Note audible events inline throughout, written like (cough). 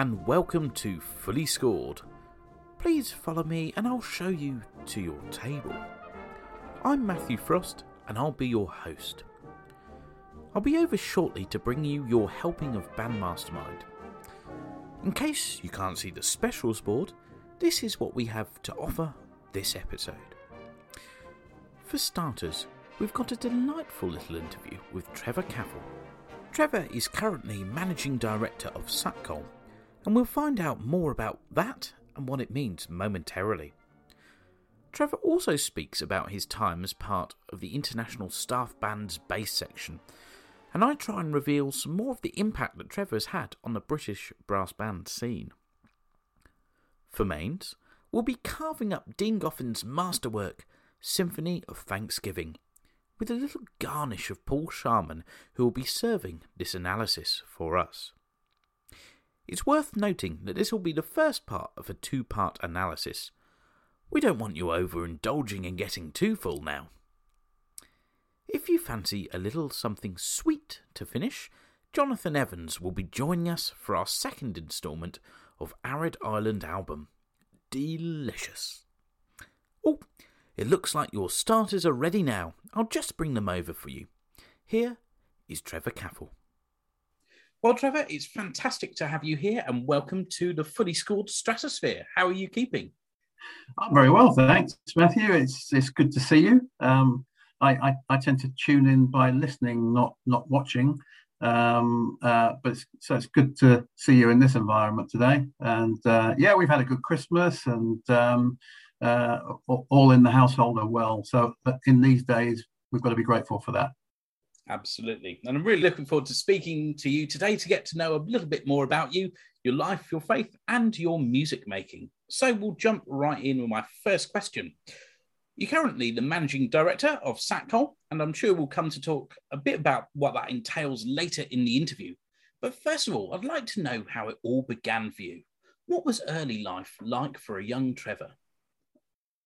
And welcome to Fully Scored. Please follow me and I'll show you to your table. I'm Matthew Frost and I'll be your host. I'll be over shortly to bring you your helping of Band Mastermind. In case you can't see the specials board, this is what we have to offer this episode. For starters, we've got a delightful little interview with Trevor Caffull. Trevor is currently managing director of Satcol, and we'll find out more about that and what it means momentarily. Trevor also speaks about his time as part of the International Staff Band's bass section, and I try and reveal some more of the impact that Trevor's had on the British brass band scene. For mains, we'll be carving up Dean Goffin's masterwork, Symphony of Thanksgiving, with a little garnish of Paul Sharman, who will be serving this analysis for us. It's worth noting that this will be the first part of a two part analysis. We don't want you overindulging and getting too full now. If you fancy a little something sweet to finish, Jonathan Evans will be joining us for our second instalment of Arid Island album. Delicious. Oh, it looks like your starters are ready now. I'll just bring them over for you. Here is Trevor Caffull. Well, Trevor, it's fantastic to have you here and welcome to the fully scored stratosphere. How are you keeping? I'm very well, thanks, Matthew. It's it's good to see you. Um, I, I, I tend to tune in by listening, not not watching. Um, uh, but it's, so it's good to see you in this environment today. And uh, yeah, we've had a good Christmas, and um, uh, all in the household are well. So in these days, we've got to be grateful for that. Absolutely. And I'm really looking forward to speaking to you today to get to know a little bit more about you, your life, your faith, and your music making. So we'll jump right in with my first question. You're currently the managing director of Satcol, and I'm sure we'll come to talk a bit about what that entails later in the interview. But first of all, I'd like to know how it all began for you. What was early life like for a young Trevor?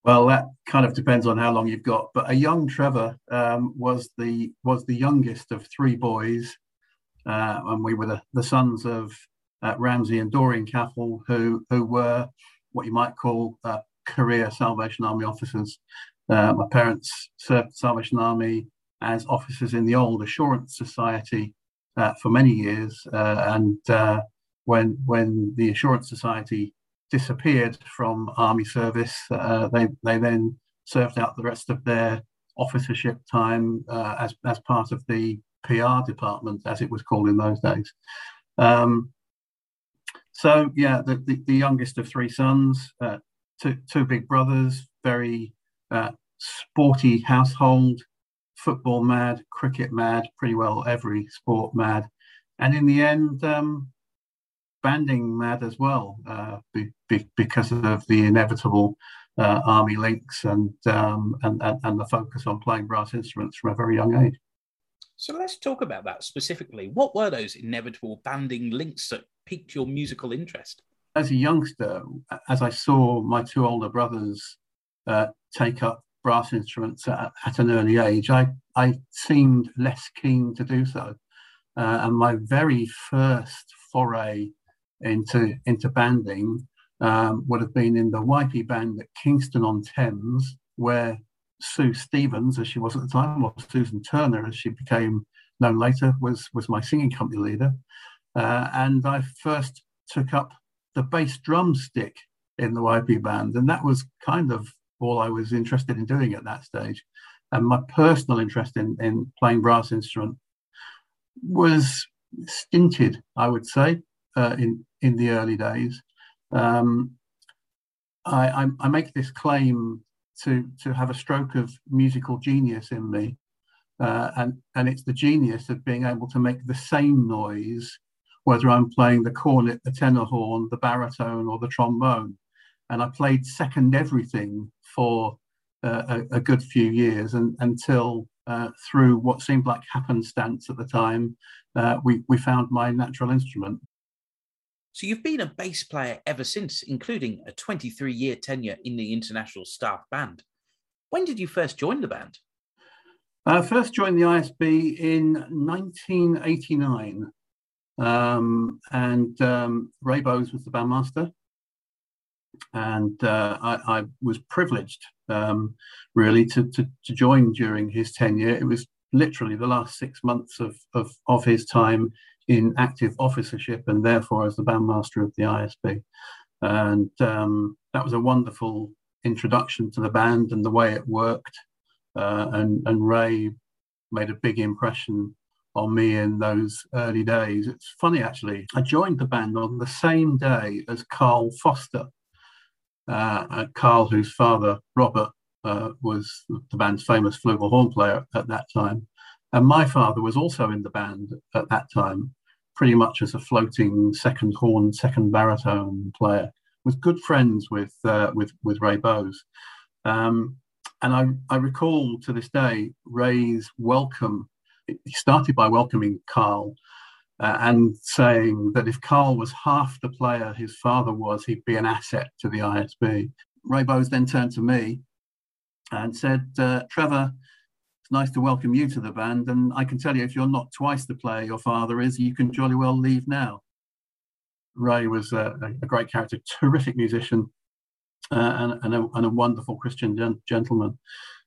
Well, that kind of depends on how long you've got. But a young Trevor um, was the was the youngest of three boys, uh, and we were the, the sons of uh, Ramsey and Doreen Caffull, who who were what you might call uh, career Salvation Army officers. Uh, my parents served Salvation Army as officers in the old Assurance Society uh, for many years, uh, and when when the Assurance Society disappeared from army service. Uh, they they then served out the rest of their officership time uh, as as part of the PR department, as it was called in those days. Um, so yeah, the, the, the, youngest of three sons, uh, two two big brothers, very uh, sporty household, football mad, cricket mad, pretty well every sport mad, and in the end. Um, banding mad as well uh, be, be, because of the inevitable uh, army links and, um, and, and, and the focus on playing brass instruments from a very young age. So let's talk about that specifically. What were those inevitable banding links that piqued your musical interest? As a youngster, as I saw my two older brothers uh, take up brass instruments at, at, an early age, I, I seemed less keen to do so. Uh, and my very first foray into into banding um, would have been in the YP band at Kingston on Thames, where Sue Stevens, as she was at the time, or Susan Turner, as she became known later, was was my singing company leader. Uh, and I first took up the bass drumstick in the YP band, and that was kind of all I was interested in doing at that stage. And my personal interest in, in playing brass instrument was stinted, I would say uh, in in the early days. Um, I, I, I, make this claim to to have a stroke of musical genius in me, uh, and and it's the genius of being able to make the same noise, whether I'm playing the cornet, the tenor horn, the baritone, or the trombone. And I played second everything for uh, a, a, good few years, and until uh, through what seemed like happenstance at the time, uh, we we found my natural instrument. So you've been a bass player ever since, including a 23 year tenure in the International Staff Band. When did you first join the band? I uh, first joined the ISB in 1989. Um, and um, Ray Bowes was the bandmaster. And uh, I, I, was privileged, um, really, to, to, to, join during his tenure. It was literally the last six months of, of, of his time in active officership and therefore as the bandmaster of the ISB. And um, that was a wonderful introduction to the band and the way it worked. Uh, and, and Ray made a big impression on me in those early days. It's funny actually, I joined the band on the same day as Carl Foster. Uh, Carl, whose father, Robert, uh, was the band's famous flugelhorn player at that time. And my father was also in the band at that time, pretty much as a floating second horn, second baritone player, was good friends with, uh, with, with Ray Bowes. Um, and I, I recall to this day Ray's welcome he started by welcoming Carl uh, and saying that if Carl was half the player his father was, he'd be an asset to the ISB. Ray Bowes then turned to me and said, uh, Trevor, it's nice to welcome you to the band. And I can tell you, if you're not twice the player your father is, you can jolly well leave now. Ray was a, a great character, terrific musician, uh, and, and, a, and, a, wonderful Christian gen- gentleman.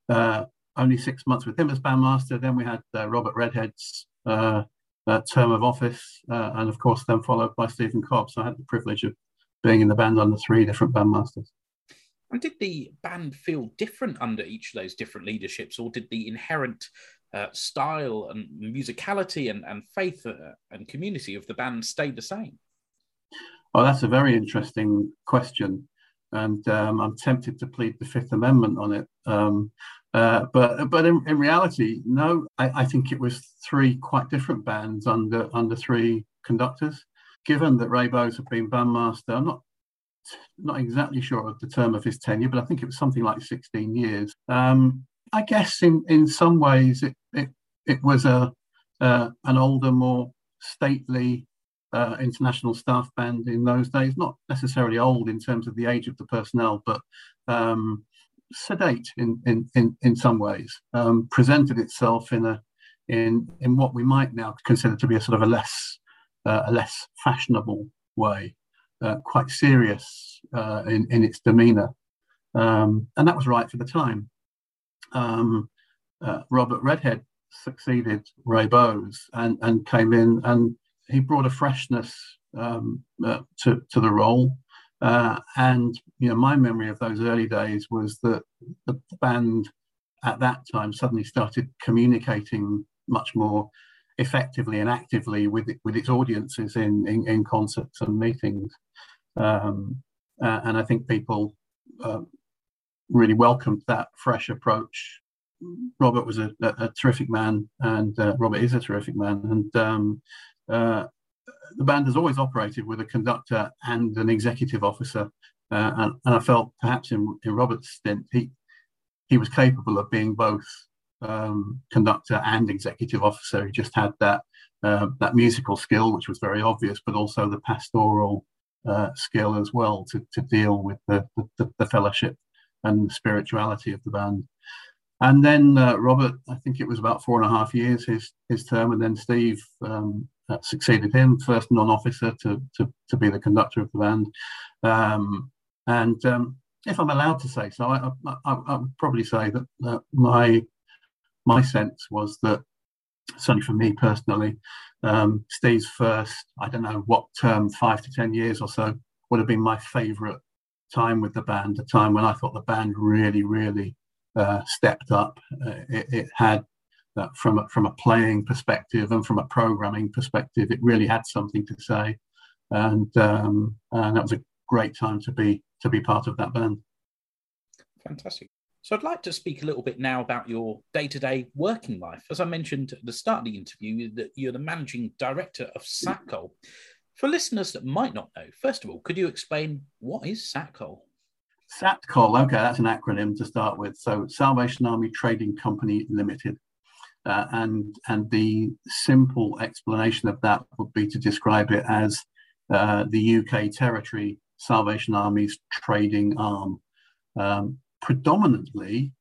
Uh, only six months with him as bandmaster. Then we had uh, Robert Redhead's uh, uh, term of office, uh, and of course, then followed by Stephen Cobb. So I had the privilege of being in the band under three different bandmasters. And did the band feel different under each of those different leaderships, or did the inherent uh, style and musicality and, and faith uh, and community of the band stay the same? Oh, that's a very interesting question. And um, I'm tempted to plead the Fifth Amendment on it. Um, uh, but but in, in reality, no. I, I, think it was three quite different bands under under three conductors. Given that Ray Bowes had been bandmaster, I'm not not exactly sure of the term of his tenure, but I think it was something like 16 years. Um, I guess in in some ways it it, it was a uh, an older, more stately uh, international staff band in those days. Not necessarily old in terms of the age of the personnel, but um, sedate in, in, in, in some ways, um, presented itself in a in in what we might now consider to be a sort of a less uh, a less fashionable way, uh, quite serious uh, in in its demeanour, um, and that was right for the time. Um, uh, Robert Redhead succeeded Ray Bowes and and came in and he brought a freshness um, uh, to to the role. Uh, and you know, my memory of those early days was that the band at that time suddenly started communicating much more effectively and actively with with its audiences in, in, in concerts and meetings. Um, uh, and I think people uh, really welcomed that fresh approach. Robert was a, a, a terrific man, and uh, Robert is a terrific man, and um, uh, the band has always operated with a conductor and an executive officer, uh, and, and, I felt perhaps in, in Robert's stint he he was capable of being both um, conductor and executive officer. He just had that uh, that musical skill, which was very obvious, but also the pastoral uh, skill as well to, to deal with the, the, the, fellowship and spirituality of the band. And then uh, Robert, I think it was about four and a half years his his term, and then Steve um, uh, succeeded him, first non-officer to, to, to be the conductor of the band. Um, and um, if I'm allowed to say so, I, I, I would probably say that, that my my sense was that certainly for me personally, um, Steve's first, I don't know what term, five to 10 years or so, would have been my favorite time with the band, a time when I thought the band really, really uh, stepped up. Uh, it, it, had that from a, from a playing perspective and from a programming perspective, it really had something to say, and um, and that was a great time to be to be part of that band. Fantastic. So I'd like to speak a little bit now about your day-to-day working life. As I mentioned at the start of the interview, that you're the managing director of SATCOL. For listeners that might not know, first of all, could you explain what is SATCOL? SATCOL, okay, that's an acronym to start with. So Salvation Army Trading Company Limited. Uh, and, and the simple explanation of that would be to describe it as uh, the UK territory Salvation Army's trading arm. Um, predominantly,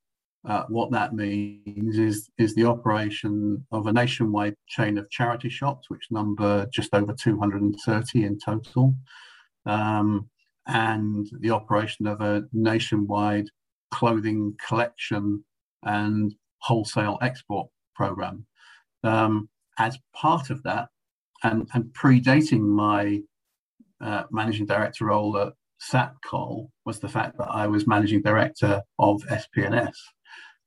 uh, what that means is, is the operation of a nationwide chain of charity shops, which number just over 230 in total, um, and the operation of a nationwide clothing collection and wholesale export program. Um, as part of that, and, and predating my uh, managing director role at Satcol was the fact that I was managing director of SPNS.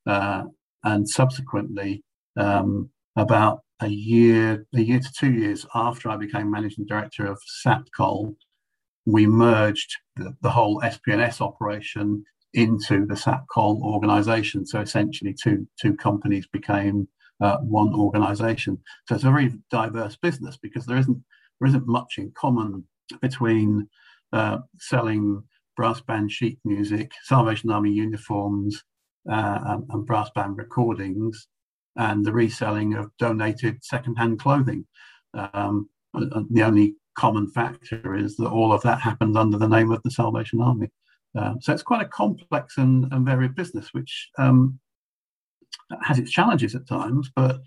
Uh, and subsequently, um, about a year, a year to two years after I became managing director of Satcol, we merged the, the whole SPNS operation into the Satcol organization. So essentially, two, two companies became uh, one organization. So it's a very diverse business because there isn't there isn't much in common between uh, selling brass band sheet music, Salvation Army uniforms, uh, and, and, brass band recordings, and the reselling of donated second-hand clothing. Um, the only common factor is that all of that happens under the name of the Salvation Army. Uh, so it's quite a complex and, and varied business, which um, has its challenges at times, but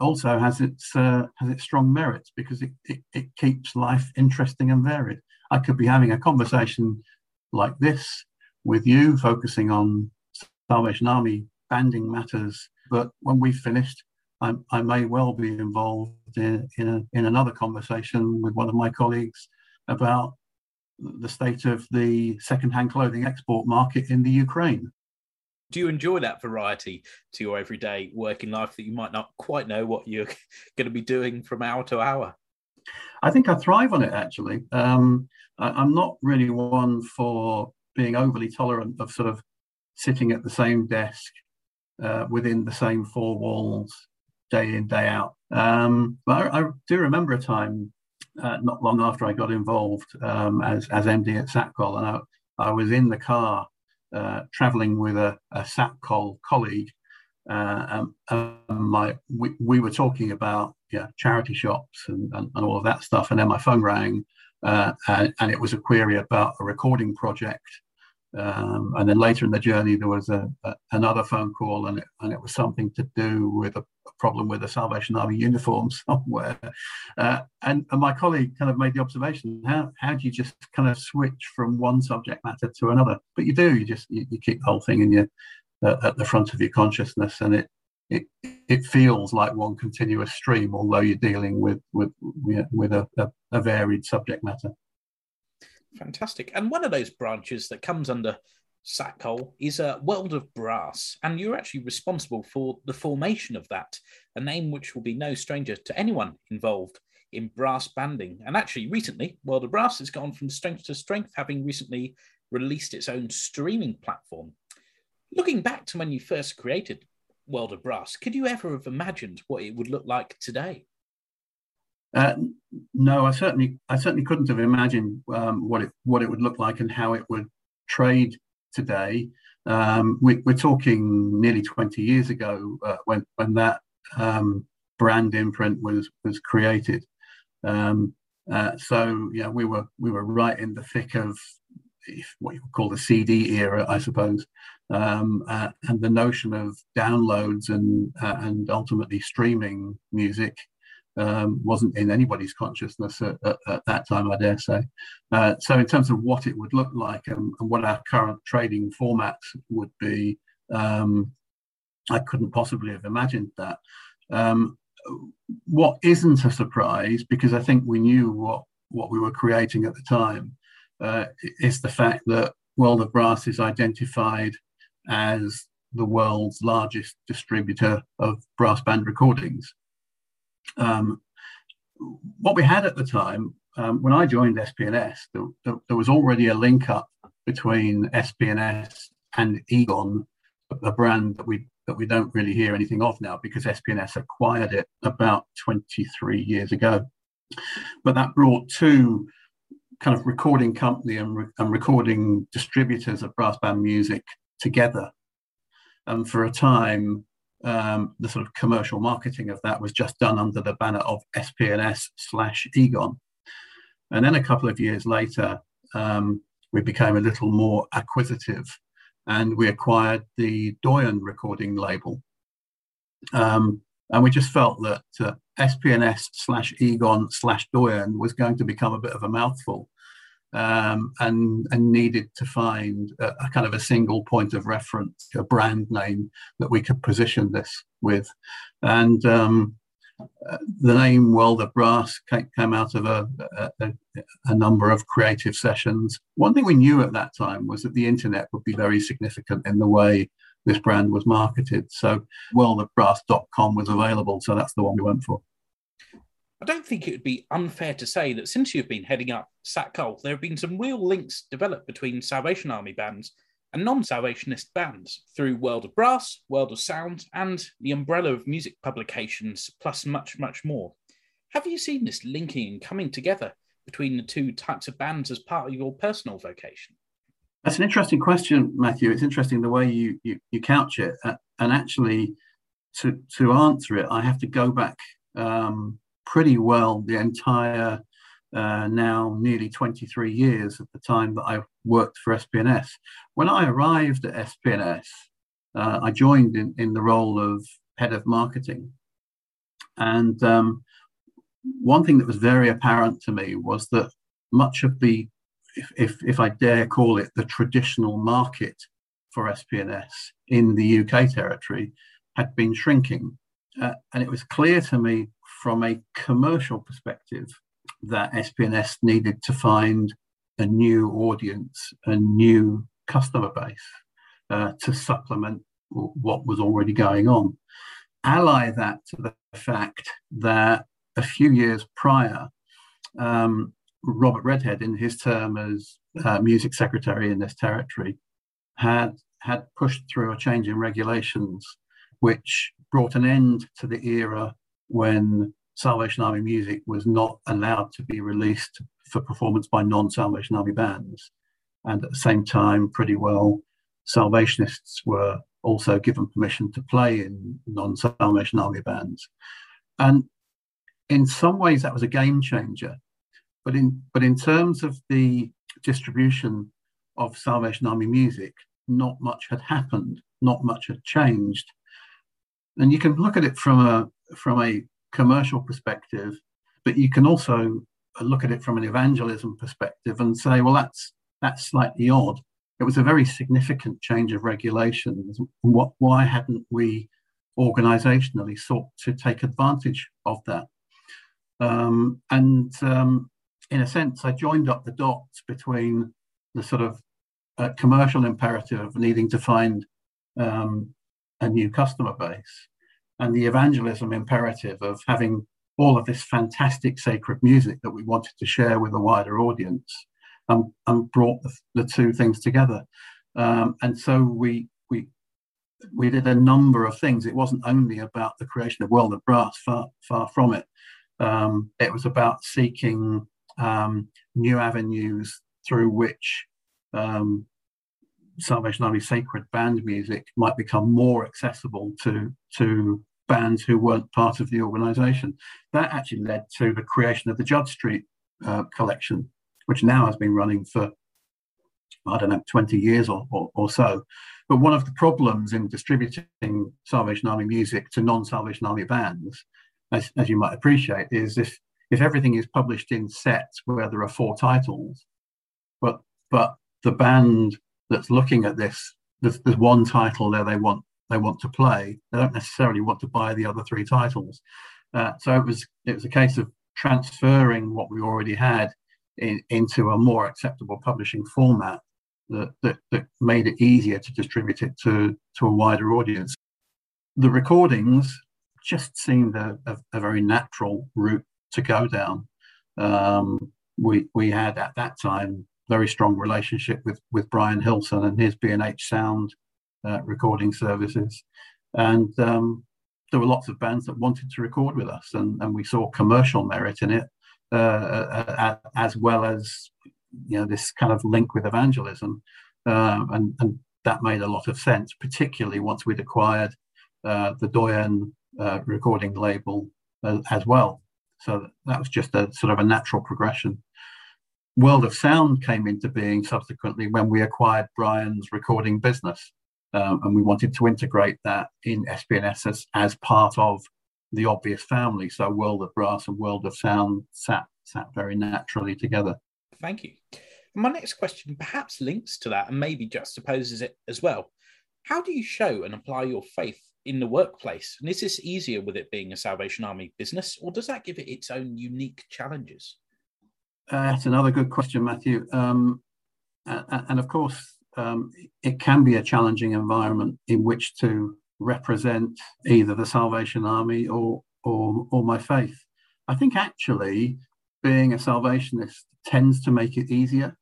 also has its uh, has its strong merits because it, it, it keeps life interesting and varied. I could be having a conversation like this with you, focusing on Salvation Army banding matters, but when we've finished, I, I may well be involved in in, a, in another conversation with one of my colleagues about the state of the second-hand clothing export market in the Ukraine do you enjoy that variety to your everyday working life that you might not quite know what you're (laughs) going to be doing from hour to hour? I think I thrive on it actually. Um, I, am not really one for being overly tolerant of sort of sitting at the same desk uh, within the same four walls day in, day out. Um, but I, I, do remember a time uh, not long after I got involved um, as, as MD at Satcol, and I, I was in the car uh, traveling with a, a SATCOL colleague, um, my we, we were talking about yeah charity shops and, and, and all of that stuff, and then my phone rang, uh, and, and, it was a query about a recording project. Um, and then later in the journey, there was a, a, another phone call, and it, and it was something to do with a, a problem with the Salvation Army uniform (laughs) somewhere. Uh, and, and, my colleague kind of made the observation: how how do you just kind of switch from one subject matter to another? But you do. You just you, you keep the whole thing in your uh, at the front of your consciousness, and it it it feels like one continuous stream, although you're dealing with with with a, a, a varied subject matter. Fantastic. And one of those branches that comes under Satcol is a World of Brass, and you're actually responsible for the formation of that, a name which will be no stranger to anyone involved in brass banding. And actually, recently, World of Brass has gone from strength to strength, having recently released its own streaming platform. Looking back to when you first created World of Brass, could you ever have imagined what it would look like today? Uh, no, I certainly, I certainly couldn't have imagined um, what it what it would look like and how it would trade today. Um, we, are talking nearly 20 years ago uh, when when that um, brand imprint was was created. Um, uh, so yeah, we were we were right in the thick of what you would call the CD era, I suppose, um, uh, and the notion of downloads and uh, and ultimately streaming music um, wasn't in anybody's consciousness at, at, at, that time, I dare say. Uh, so, in terms of what it would look like and, and what our current trading formats would be, um, I couldn't possibly have imagined that. Um, what isn't a surprise, because I think we knew what, what we were creating at the time, uh, is the fact that World of Brass is identified as the world's largest distributor of brass band recordings. Um, what we had at the time, um, when I joined SPNS, there, there, there, was already a link up between SPNS and Egon, a brand that we that we don't really hear anything of now because SPNS acquired it about 23 years ago. But that brought two kind of recording company and, re- and recording distributors of brass band music together. And for a time, um, the sort of commercial marketing of that was just done under the banner of SPNS slash Egon. And then a couple of years later, um, we became a little more acquisitive and we acquired the Doyen recording label. Um, and we just felt that uh, SPNS slash Egon slash Doyen was going to become a bit of a mouthful um, and, and needed to find a, a, kind of a single point of reference, a brand name that we could position this with. And um, uh, the name World of Brass came out of a, a, a, number of creative sessions. One thing we knew at that time was that the internet would be very significant in the way this brand was marketed. So worldofbrass.com was available. So that's the one we went for. I don't think it would be unfair to say that since you've been heading up Satcol, there have been some real links developed between Salvation Army bands and non Salvationist bands through World of Brass, World of Sound, and the umbrella of music publications, plus much, much more. Have you seen this linking and coming together between the two types of bands as part of your personal vocation? That's an interesting question, Matthew. It's interesting the way you you, you couch it, uh, and actually, to to answer it, I have to go back um, pretty well the entire uh, now nearly 23 years at the time that I worked for SPNS. When I arrived at SPNS, uh, I joined in, in the role of head of marketing. And um, one thing that was very apparent to me was that much of the, if, if, if I dare call it, the traditional market for SPNS in the UK territory had been shrinking. Uh, and it was clear to me from a commercial perspective that SPNS needed to find a new audience, a new customer base uh, to supplement what was already going on. Ally that to the fact that a few years prior, um, Robert Redhead, in his term as uh, music secretary in this territory, had had pushed through a change in regulations, which brought an end to the era when Salvation Army music was not allowed to be released for performance by non Salvation Army bands. And at the same time, pretty well, Salvationists were also given permission to play in non Salvation Army bands. And in some ways, that was a game changer. But in, but in terms of the distribution of Salvation Army music, not much had happened, not much had changed. And you can look at it from a from a commercial perspective, but you can also look at it from an evangelism perspective and say, well, that's that's slightly odd. It was a very significant change of regulations. What, why hadn't we organisationally sought to take advantage of that? Um, and um, in a sense, I joined up the dots between the sort of uh, commercial imperative of needing to find um, a new customer base and the evangelism imperative of having all of this fantastic sacred music that we wanted to share with a wider audience um, and brought the, the, two things together. Um, and so we, we, we did a number of things. It wasn't only about the creation of World of Brass, far, far from it. Um, it was about seeking um, new avenues through which um, Salvation Army sacred band music might become more accessible to to bands who weren't part of the organization. That actually led to the creation of the Judd Street uh, collection, which now has been running for, I don't know, 20 years or, or, or so. But one of the problems in distributing Salvation Army music to non Salvation Army bands, as, as you might appreciate, is if, if everything is published in sets where there are four titles, but, but the band that's looking at this, there's, there's one title there they want they want to play. They don't necessarily want to buy the other three titles. Uh, so it was it was a case of transferring what we already had in, into a more acceptable publishing format that, that, that made it easier to distribute it to, to a wider audience. The recordings just seemed a, a, a very natural route to go down. Um, we, we had at that time very strong relationship with, with Brian Hilton and his B&H Sound uh, recording services. And um, there were lots of bands that wanted to record with us, and, and we saw commercial merit in it, uh, uh, as well as you know this kind of link with evangelism, uh, and, and that made a lot of sense, particularly once we'd acquired uh, the Doyen uh, recording label as well. So that was just a sort of a natural progression. World of Sound came into being subsequently when we acquired Brian's recording business. Um, and we wanted to integrate that in SPNS as, as part of the obvious family. So World of Brass and World of Sound sat sat very naturally together. Thank you. My next question perhaps links to that and maybe juxtaposes it as well. How do you show and apply your faith in the workplace? And is this easier with it being a Salvation Army business, or does that give it its own unique challenges? Uh, that's another good question, Matthew. Um, and, of course, um, it can be a challenging environment in which to represent either the Salvation Army or, or, or my faith. I think actually being a Salvationist tends to make it easier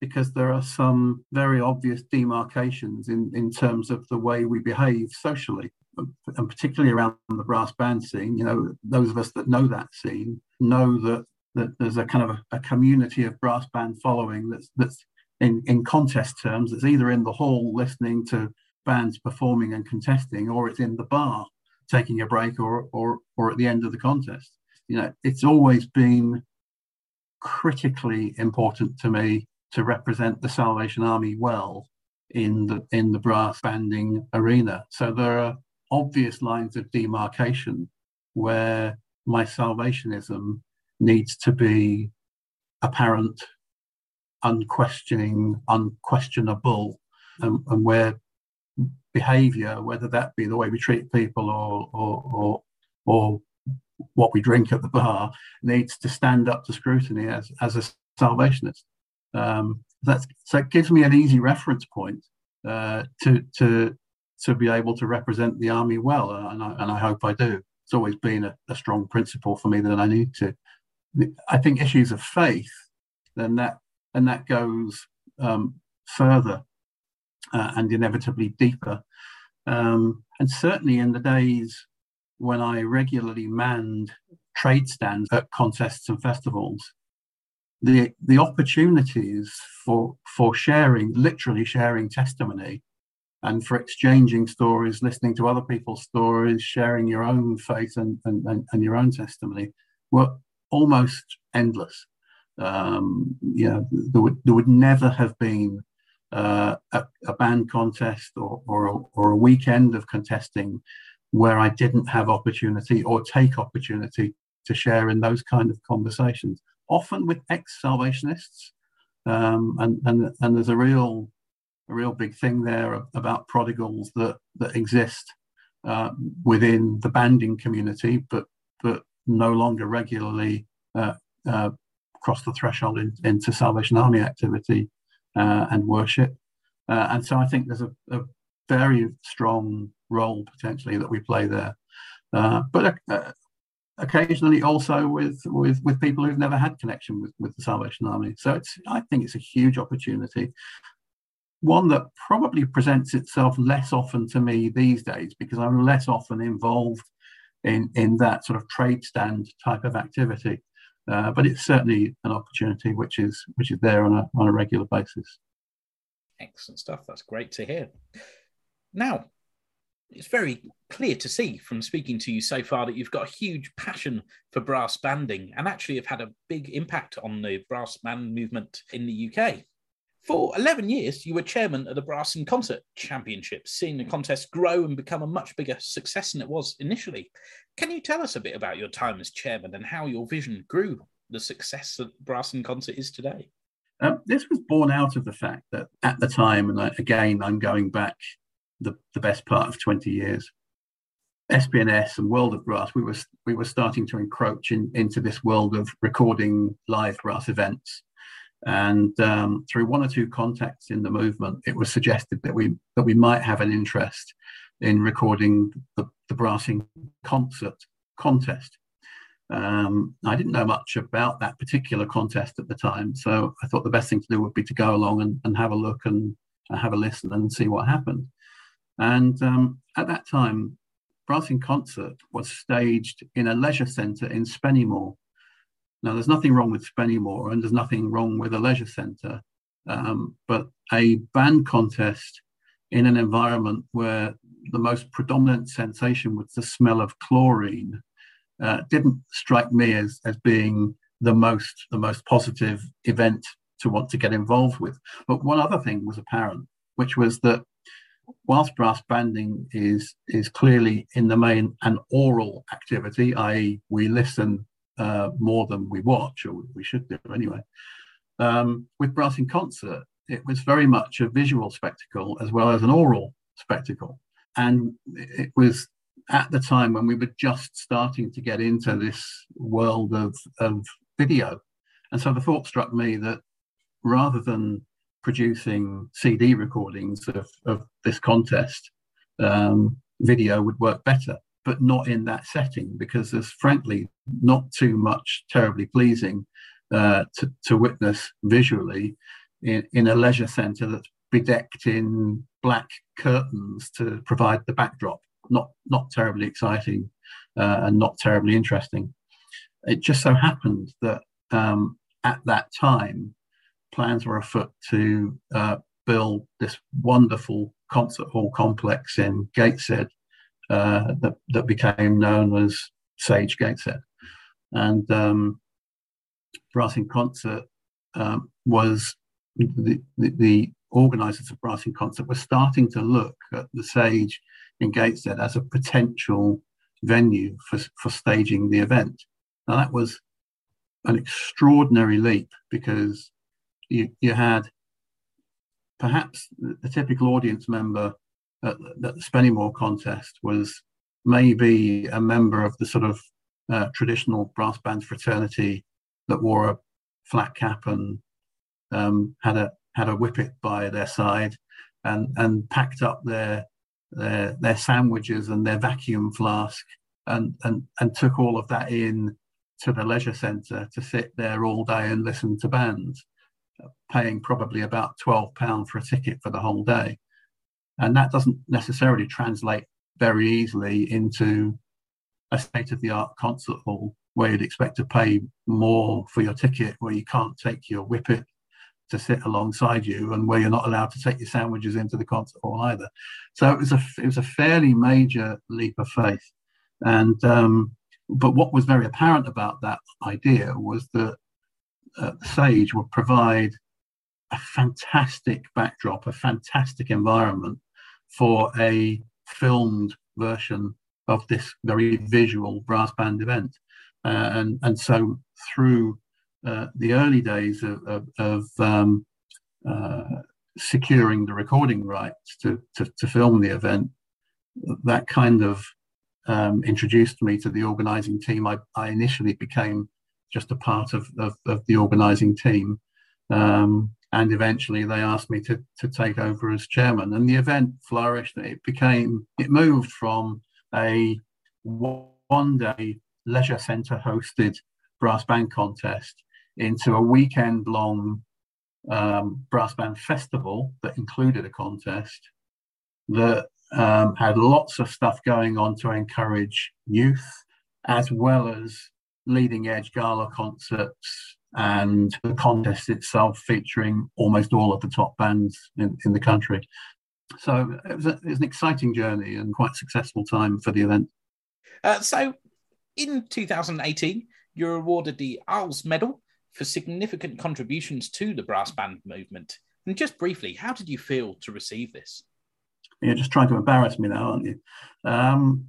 because there are some very obvious demarcations in, in terms of the way we behave socially, and particularly around the brass band scene. You know, those of us that know that scene know that that there's a kind of a, a community of brass band following that's that's in, in contest terms, it's either in the hall listening to bands performing and contesting, or it's in the bar taking a break or or or at the end of the contest. You know, it's always been critically important to me to represent the Salvation Army well in the in the brass banding arena. So there are obvious lines of demarcation where my salvationism needs to be apparent, unquestioning, unquestionable, and, and where behavior, whether that be the way we treat people or or or, or what we drink at the bar, needs to stand up to scrutiny as, as a salvationist. Um, that's, so it gives me an easy reference point uh, to, to, to be able to represent the army well, uh, and I, and I hope I do. It's always been a, a strong principle for me that I need to. I think issues of faith, then that and that goes um, further uh, and inevitably deeper. Um, and certainly in the days when I regularly manned trade stands at contests and festivals, the the opportunities for for sharing, literally sharing testimony, and for exchanging stories, listening to other people's stories, sharing your own faith and and, and, and your own testimony were almost endless. Um, you know, there would there would never have been uh, a, a, band contest or or a, or a weekend of contesting where I didn't have opportunity or take opportunity to share in those kind of conversations, often with ex-Salvationists. Um, and, and, and there's a real, a real big thing there about prodigals that, that exist uh, within the banding community, but, but no longer regularly uh, uh, cross the threshold in, into Salvation Army activity uh, and worship. Uh, and so I think there's a, a very strong role potentially that we play there. Uh, but occasionally also with, with with people who've never had connection with, with the Salvation Army. So it's I think it's a huge opportunity. One that probably presents itself less often to me these days because I'm less often involved in, in that sort of trade stand type of activity. Uh, but it's certainly an opportunity which is which is there on a on a regular basis. Excellent stuff. That's great to hear. Now, it's very clear to see from speaking to you so far that you've got a huge passion for brass banding and actually have had a big impact on the brass band movement in the UK. For 11 years, you were chairman of the Brass and Concert Championships, seeing the contest grow and become a much bigger success than it was initially. Can you tell us a bit about your time as chairman and how your vision grew the success that Brass and Concert is today? Um, this was born out of the fact that at the time, and I, again, I'm going back the, the best part of 20 years. SPNS and World of Brass, we were we were starting to encroach in, into this world of recording live brass events, and um, through one or two contacts in the movement, it was suggested that we that we might have an interest in recording the, the brassing concert contest. Um, I didn't know much about that particular contest at the time, so I thought the best thing to do would be to go along and, and have a look and, and have a listen and see what happened. And um, at that time, Brass in Concert was staged in a leisure centre in Spennymoor. Now, there's nothing wrong with Spennymoor and there's nothing wrong with a leisure centre, um, but a band contest in an environment where the most predominant sensation was the smell of chlorine uh, didn't strike me as, as being the most the most positive event to want to get involved with. But one other thing was apparent, which was that whilst brass banding is is clearly in the main an aural activity, i.e., we listen uh, more than we watch, or we should do anyway. Um, with brass in concert, it was very much a visual spectacle as well as an aural spectacle, and it was at the time when we were just starting to get into this world of, of video. And so the thought struck me that rather than producing CD recordings of, of this contest, um, video would work better, but not in that setting because there's frankly not too much terribly pleasing uh, to, to witness visually in, in a leisure centre that's bedecked in black curtains to provide the backdrop. Not not terribly exciting uh, and not terribly interesting. It just so happened that um, at that time plans were afoot to uh, build this wonderful concert hall complex in Gateshead uh, that, that became known as Sage Gateshead. And um, Brass in Concert um, was the, the, the, organisers of Brass in Concert were starting to look at the Sage in Gateshead as a potential venue for, for staging the event. Now, that was an extraordinary leap because you, you had perhaps the typical audience member at, at the Spennymoor contest was maybe a member of the sort of uh, traditional brass band fraternity that wore a flat cap and um, had a had a whippet by their side and and packed up their their their sandwiches and their vacuum flask and and and took all of that in to the leisure centre to sit there all day and listen to bands paying probably about £12 for a ticket for the whole day. And that doesn't necessarily translate very easily into a state of the art concert hall where you'd expect to pay more for your ticket, where you can't take your whippet to sit alongside you, and where you're not allowed to take your sandwiches into the concert hall either. So it was a it was a fairly major leap of faith. And um, but what was very apparent about that idea was that uh, Sage would provide a fantastic backdrop, a fantastic environment for a filmed version of this very visual brass band event. Uh, and, and so through uh, the early days of, of, of um, uh, securing the recording rights to, to, to, film the event, that kind of um, introduced me to the organizing team. I, I initially became just a part of, of, of the organising team. Um, and eventually they asked me to, to take over as chairman. And the event flourished. It became, it moved from a one day leisure centre hosted brass band contest into a weekend long um, brass band festival that included a contest that um, had lots of stuff going on to encourage youth as well as leading edge gala concerts and the contest itself featuring almost all of the top bands in, in the country. So it was, a, it was, an exciting journey and quite successful time for the event. Uh, so in 2018, you're awarded the Iles Medal for significant contributions to the brass band movement. And just briefly, how did you feel to receive this? You're just trying to embarrass me now, aren't you? Um,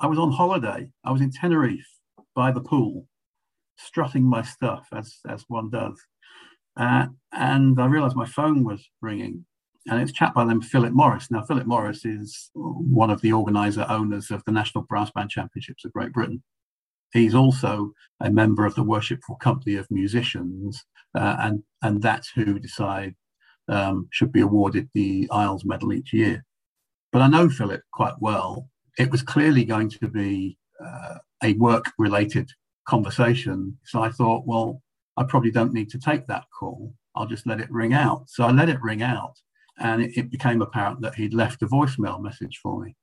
I was on holiday. I was in Tenerife by the pool, strutting my stuff as as one does. Uh, and I realised my phone was ringing, and it's a chap by the name of Philip Morris. Now, Philip Morris is one of the organiser owners of the National Brass Band Championships of Great Britain. He's also a member of the Worshipful Company of Musicians, uh, and and that's who decide um, should be awarded the Iles Medal each year. But I know Philip quite well. It was clearly going to be uh, a work related conversation. So I thought, well, I probably don't need to take that call. I'll just let it ring out. So I let it ring out, and it, it became apparent that he'd left a voicemail message for me.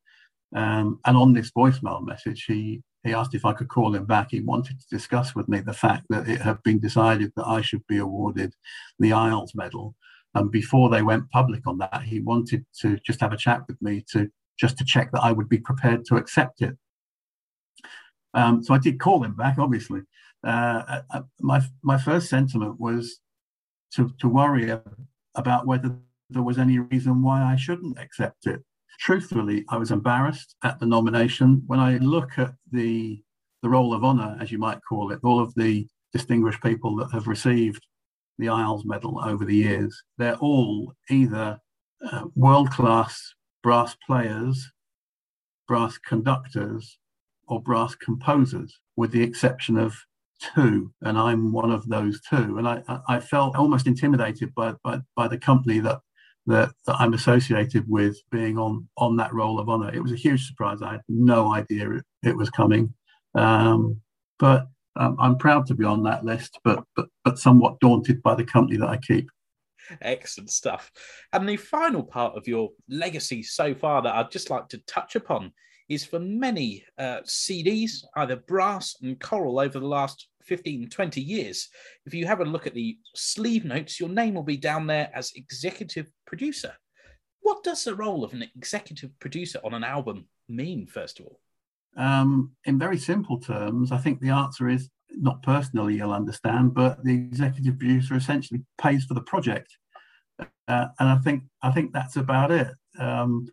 Um, and on this voicemail message, he, he asked if I could call him back. He wanted to discuss with me the fact that it had been decided that I should be awarded the Iles Medal. And before they went public on that, he wanted to just have a chat with me to just to check that I would be prepared to accept it. Um, so I did call them back, obviously. Uh, uh, my my first sentiment was to to worry about whether there was any reason why I shouldn't accept it. Truthfully, I was embarrassed at the nomination. When I look at the the roll of honour, as you might call it, all of the distinguished people that have received the Iles medal over the years, they're all either uh, world class brass players, brass conductors, or brass composers, with the exception of two, and I'm one of those two. And I, I felt almost intimidated by, by, by the company that, that, that I'm associated with being on, on that role of honor. It was a huge surprise. I had no idea it, it was coming. Um, but um, I'm proud to be on that list, but, but, but somewhat daunted by the company that I keep. Excellent stuff. And the final part of your legacy so far that I'd just like to touch upon is for many uh, CDs, either brass and choral, over the last 15, 20 years. If you have a look at the sleeve notes, your name will be down there as executive producer. What does the role of an executive producer on an album mean, first of all? Um, in very simple terms, I think the answer is not personally, you'll understand, but the executive producer essentially pays for the project. Uh, and I think I think that's about it. Um,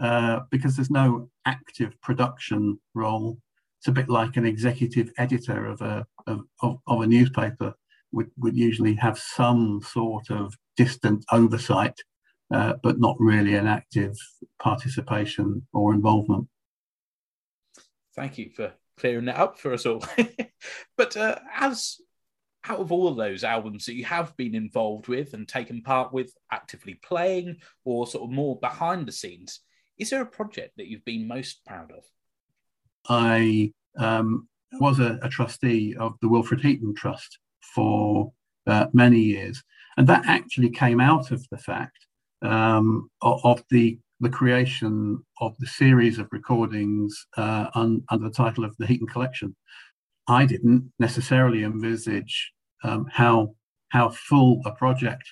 uh, because there's no active production role. It's a bit like an executive editor of a of, of, a newspaper would, would usually have some sort of distant oversight, uh, but not really an active participation or involvement. Thank you for clearing that up for us all. (laughs) but uh, as out of all those albums that you have been involved with and taken part with, actively playing or sort of more behind the scenes, is there a project that you've been most proud of? I um, was a, a, trustee of the Wilfred Heaton Trust for uh, many years, and that actually came out of the fact um, of, the the creation of the series of recordings uh, un, under the title of the Heaton Collection. I didn't necessarily envisage um, how how full a project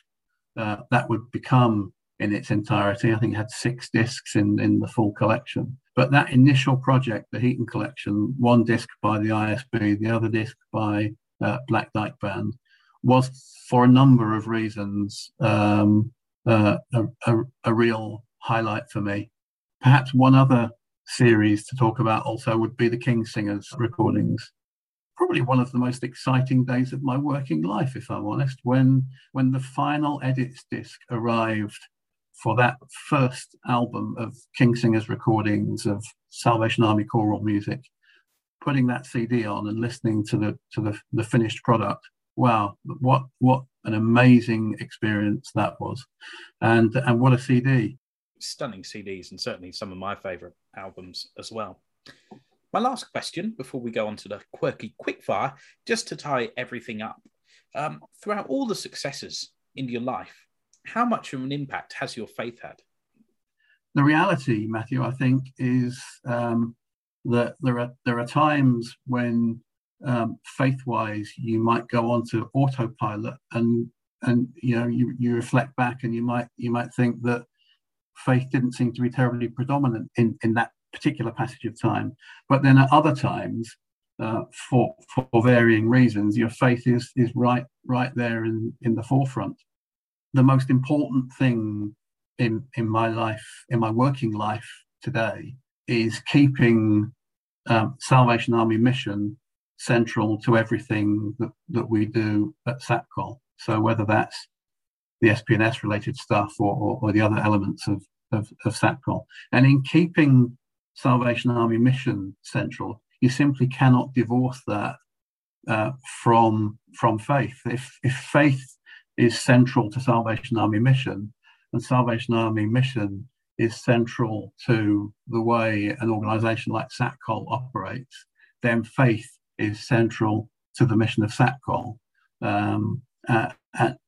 uh, that would become in its entirety. I think it had six discs in, in the full collection. But that initial project, the Heaton collection, one disc by the ISB, the other disc by uh, Black Dyke Band, was for a number of reasons um, uh, a, a, a real highlight for me. Perhaps one other series to talk about also would be the King's Singers recordings. Probably one of the most exciting days of my working life, if I'm honest, when when the final edits disc arrived for that first album of King's Singers recordings of Salvation Army choral music, putting that CD on and listening to the to the, the finished product. Wow, what what an amazing experience that was, and and what a CD! Stunning CDs, and certainly some of my favourite albums as well. My last question before we go on to the quirky quickfire, just to tie everything up. Um, throughout all the successes in your life, how much of an impact has your faith had? The reality, Matthew, I think, is um, that there are there are times when um, faith-wise you might go on to autopilot and and you know you, you reflect back and you might you might think that faith didn't seem to be terribly predominant in, in that particular passage of time. But then at other times, uh, for for varying reasons, your faith is is right right there in, in the forefront the most important thing in in my life, in my working life today, is keeping um, Salvation Army mission central to everything that, that we do at Satcol. So whether that's the SP&S related stuff or, or, or the other elements of, of, of Satcol. And in keeping Salvation Army mission central, you simply cannot divorce that uh, from from faith. If if faith is central to Salvation Army mission, and Salvation Army mission is central to the way an organization like Satcol operates, then faith is central to the mission of Satcol. Um, uh,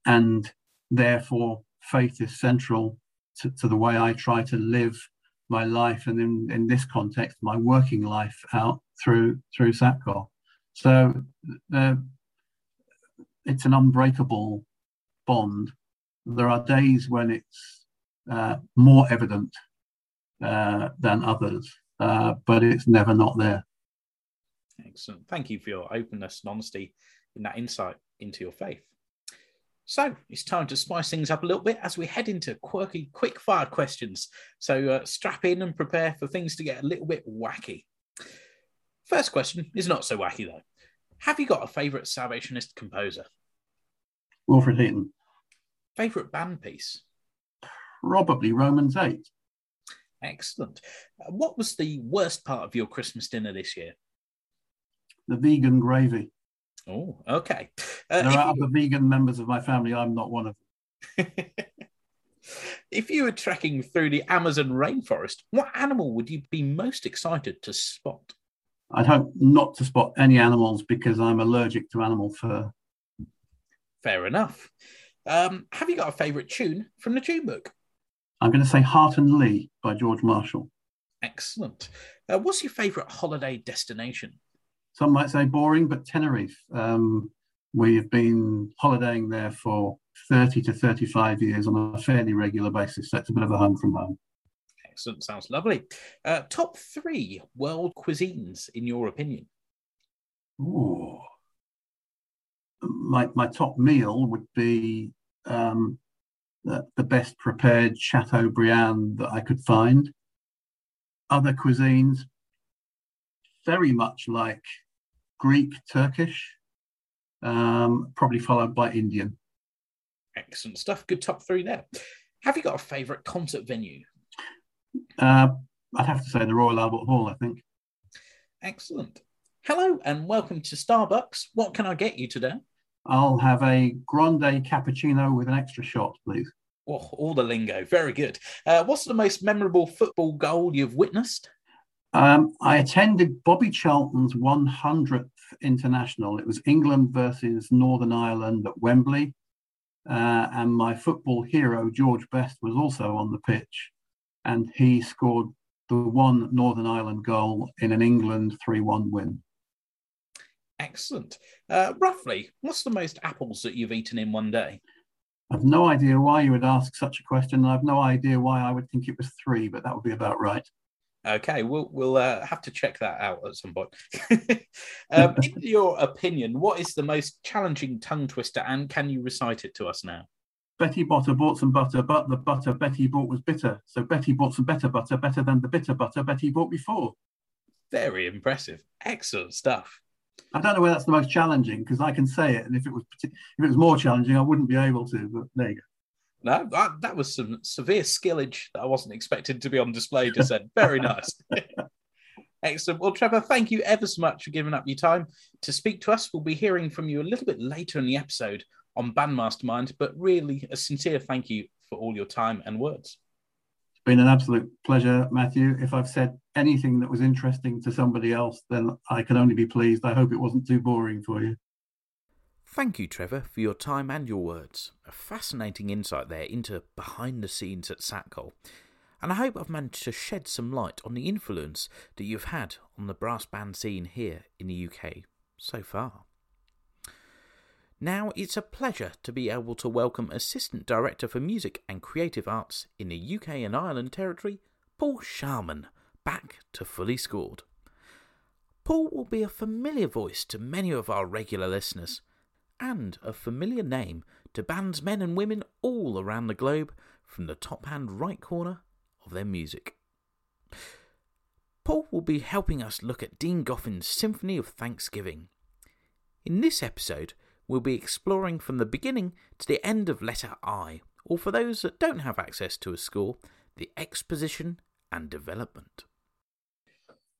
and therefore, faith is central to, to, the way I try to live my life, and in, in this context, my working life out through through Satcol. So uh, it's an unbreakable bond, there are days when it's uh, more evident uh, than others, uh, but it's never not there. Excellent. Thank you for your openness and honesty in that insight into your faith. So it's time to spice things up a little bit as we head into quirky, quick fire questions. So uh, strap in and prepare for things to get a little bit wacky. First question is not so wacky though. Have you got a favourite Salvationist composer? Wilfred Heaton. Favourite band piece? Probably Romans 8. Excellent. Uh, what was the worst part of your Christmas dinner this year? The vegan gravy. Oh, okay. Uh, there are you... other vegan members of my family. I'm not one of them. (laughs) if you were trekking through the Amazon rainforest, what animal would you be most excited to spot? I'd hope not to spot any animals because I'm allergic to animal fur. Fair enough. Um, have you got a favourite tune from the tune book? I'm going to say Harton-Lea by George Marshall. Excellent. Uh, what's your favourite holiday destination? Some might say boring, but Tenerife. Um, we've been holidaying there for 30 to 35 years on a fairly regular basis. So it's a bit of a home from home. Excellent. Sounds lovely. Uh, top three world cuisines, in your opinion? Ooh. My, my top meal would be um, the, the best prepared Chateaubriand that I could find. Other cuisines, very much like Greek, Turkish, um, probably followed by Indian. Excellent stuff. Good top three there. Have you got a favourite concert venue? Uh, I'd have to say the Royal Albert Hall, I think. Excellent. Hello and welcome to Starbucks. What can I get you today? I'll have a grande cappuccino with an extra shot, please. Oh, all the lingo. Very good. Uh, what's the most memorable football goal you've witnessed? Um, I attended Bobby Charlton's 100th international. It was England versus Northern Ireland at Wembley. Uh, and my football hero, George Best, was also on the pitch and he scored the one Northern Ireland goal in an England 3 1 win. Excellent. Uh, roughly, what's the most apples that you've eaten in one day? I've no idea why you would ask such a question. I've no idea why I would think it was three, but that would be about right. Okay, we'll we'll uh, have to check that out at some point. (laughs) um, in (laughs) your opinion, what is the most challenging tongue twister, and can you recite it to us now? Betty Botter bought some butter, but the butter Betty bought was bitter. So Betty bought some better butter, better than the bitter butter Betty bought before. Very impressive. Excellent stuff. I don't know whether that's the most challenging because I can say it, and if it was if it was more challenging, I wouldn't be able to. But there you go. No, that, was some severe skillage that I wasn't expected to be on display. Just said, very nice. (laughs) Excellent. Well, Trevor, thank you ever so much for giving up your time to speak to us. We'll be hearing from you a little bit later in the episode on Bandmastermind, but really a sincere thank you for all your time and words. Been an absolute pleasure, Matthew. If I've said anything that was interesting to somebody else, then I can only be pleased. I hope it wasn't too boring for you. Thank you, Trevor, for your time and your words. A fascinating insight there into behind the scenes at Satcol. And I hope I've managed to shed some light on the influence that you've had on the brass band scene here in the UK so far. Now it's a pleasure to be able to welcome Assistant Director for Music and Creative Arts in the UK and Ireland territory, Paul Sharman, back to Fully Scored. Paul will be a familiar voice to many of our regular listeners, and a familiar name to bands men and women all around the globe from the top hand right corner of their music. Paul will be helping us look at Dean Goffin's Symphony of Thanksgiving. In this episode, we'll be exploring from the beginning to the end of letter I, or for those that don't have access to a score, the exposition and development.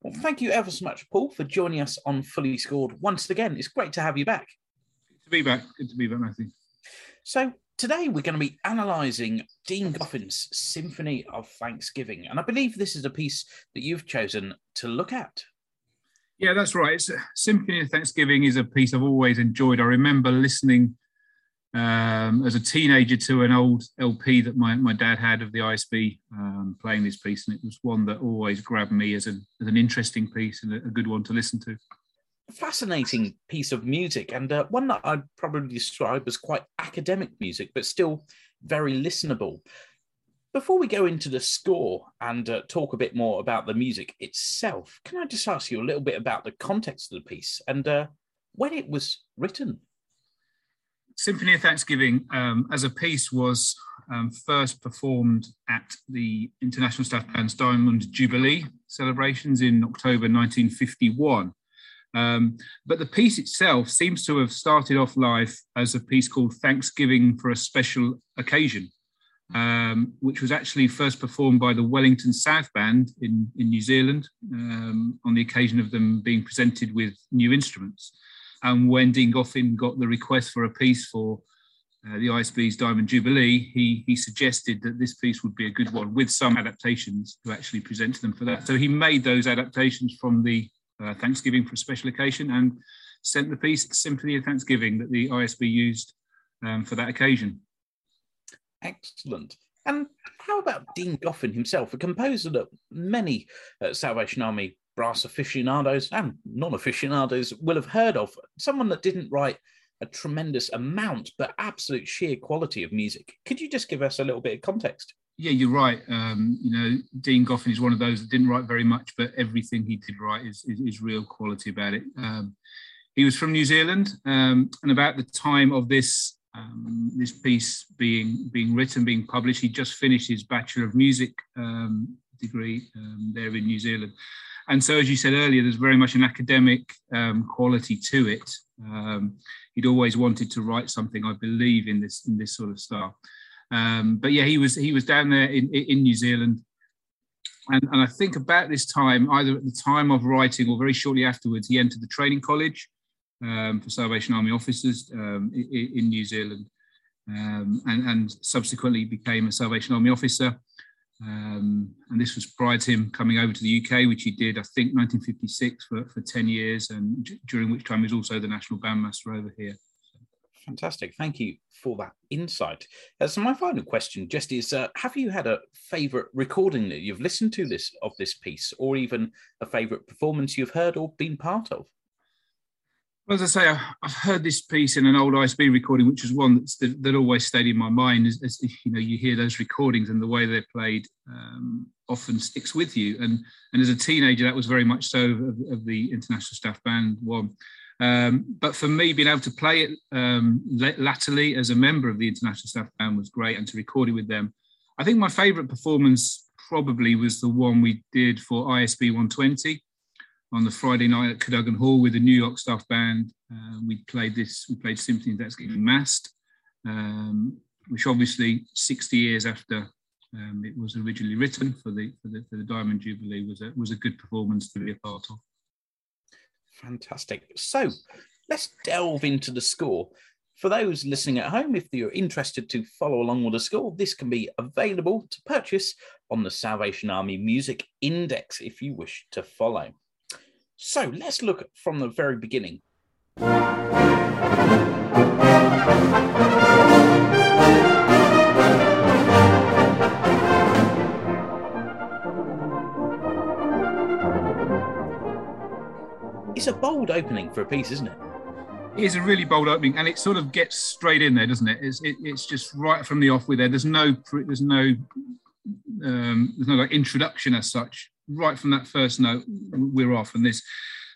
Well, thank you ever so much, Paul, for joining us on Fully Scored once again. It's great to have you back. Good to be back. Good to be back, Matthew. So, today we're going to be analysing Dean Goffin's Symphony of Thanksgiving. And I believe this is a piece that you've chosen to look at. Yeah, that's right. It's, Symphony of Thanksgiving is a piece I've always enjoyed. I remember listening um, as a teenager to an old LP that my, my dad had of the ISB um, playing this piece, and it was one that always grabbed me as, a, as an interesting piece and a, a good one to listen to. A fascinating piece of music, and uh, one that I'd probably describe as quite academic music, but still very listenable. Before we go into the score and uh, talk a bit more about the music itself, can I just ask you a little bit about the context of the piece and uh, when it was written? Symphony of Thanksgiving um, as a piece was um, first performed at the International Staff Band's Diamond Jubilee celebrations in October 1951. Um, but the piece itself seems to have started off life as a piece called Thanksgiving for a Special Occasion um, which was actually first performed by the Wellington South Band in, in New Zealand um, on the occasion of them being presented with new instruments. And when Dean Goffin got the request for a piece for uh, the ISB's Diamond Jubilee, he, he suggested that this piece would be a good one with some adaptations to actually present to them for that. So he made those adaptations from the uh, Thanksgiving for a special occasion and sent the piece Symphony of Thanksgiving that the ISB used um, for that occasion. Excellent. And how about Dean Goffin himself, a composer that many uh, Salvation Army brass aficionados and non aficionados will have heard of? Someone that didn't write a tremendous amount, but absolute sheer quality of music. Could you just give us a little bit of context? Yeah, you're right. Um, you know, Dean Goffin is one of those that didn't write very much, but everything he did write is, is, is real quality about it. Um, he was from New Zealand, um, and about the time of this um, this piece being being written, being published. He just finished his Bachelor of Music um, degree um, there in New Zealand, and so as you said earlier, there's very much an academic um, quality to it. Um, he'd always wanted to write something, I believe, in this in this sort of style. Um, but yeah, he was he was down there in in New Zealand. And, and I think about this time, either at the time of writing or very shortly afterwards, he entered the training college um, for Salvation Army officers um, in, in, New Zealand, um, and, and, subsequently became a Salvation Army officer. Um, and this was prior to him coming over to the UK, which he did, I think, 1956 for, for 10 years, and d- during which time he was also the national bandmaster over here. Fantastic. Thank you for that insight. Uh, so my final question just is uh, have you had a favorite recording that you've listened to this of this piece or even a favorite performance you've heard or been part of? Well, as I say, I've heard this piece in an old ISB recording, which is one that, always stayed in my mind. As, you know, you hear those recordings and the way they're played um, often sticks with you. And and as a teenager, that was very much so of, of the International Staff Band one. Um, but for me, being able to play it um, latterly as a member of the International Staff Band was great, and to record it with them. I think my favourite performance probably was the one we did for ISB 120 on the Friday night at Cadogan Hall with the New York Staff Band. Uh, we played this, we played Symphony of Thanksgiving Massed, um, which obviously 60 years after um, it was originally written for the, for the, for the Diamond Jubilee was a, was a good performance to be a part of. Fantastic. So let's delve into the score. For those listening at home, if you're interested to follow along with the score, this can be available to purchase on the Salvation Army Music Index if you wish to follow. So let's look from the very beginning. It's a bold opening for a piece, isn't it? It is a really bold opening, and it sort of gets straight in there, doesn't it? It's, it, it's just right from the off with there. There's no, there's no, um, there's no like introduction as such right from that first note, we're off. And this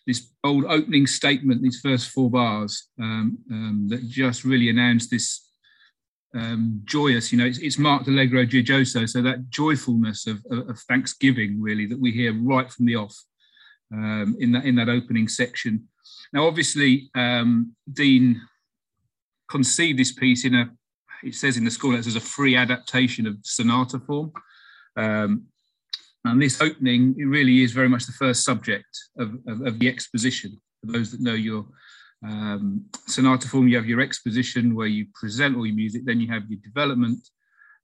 this old opening statement, these first four bars um, um, that just really announced this um, joyous, you know, it's, it's marked allegro gioioso, so that joyfulness of, of, of, thanksgiving really that we hear right from the off um, in that in that opening section. Now, obviously, um, Dean conceived this piece in a, it says in the score notes as a free adaptation of sonata form. Um, and this opening, it really is very much the first subject of, of, of the exposition. For those that know your um, sonata form, you have your exposition where you present all your music, then you have your development,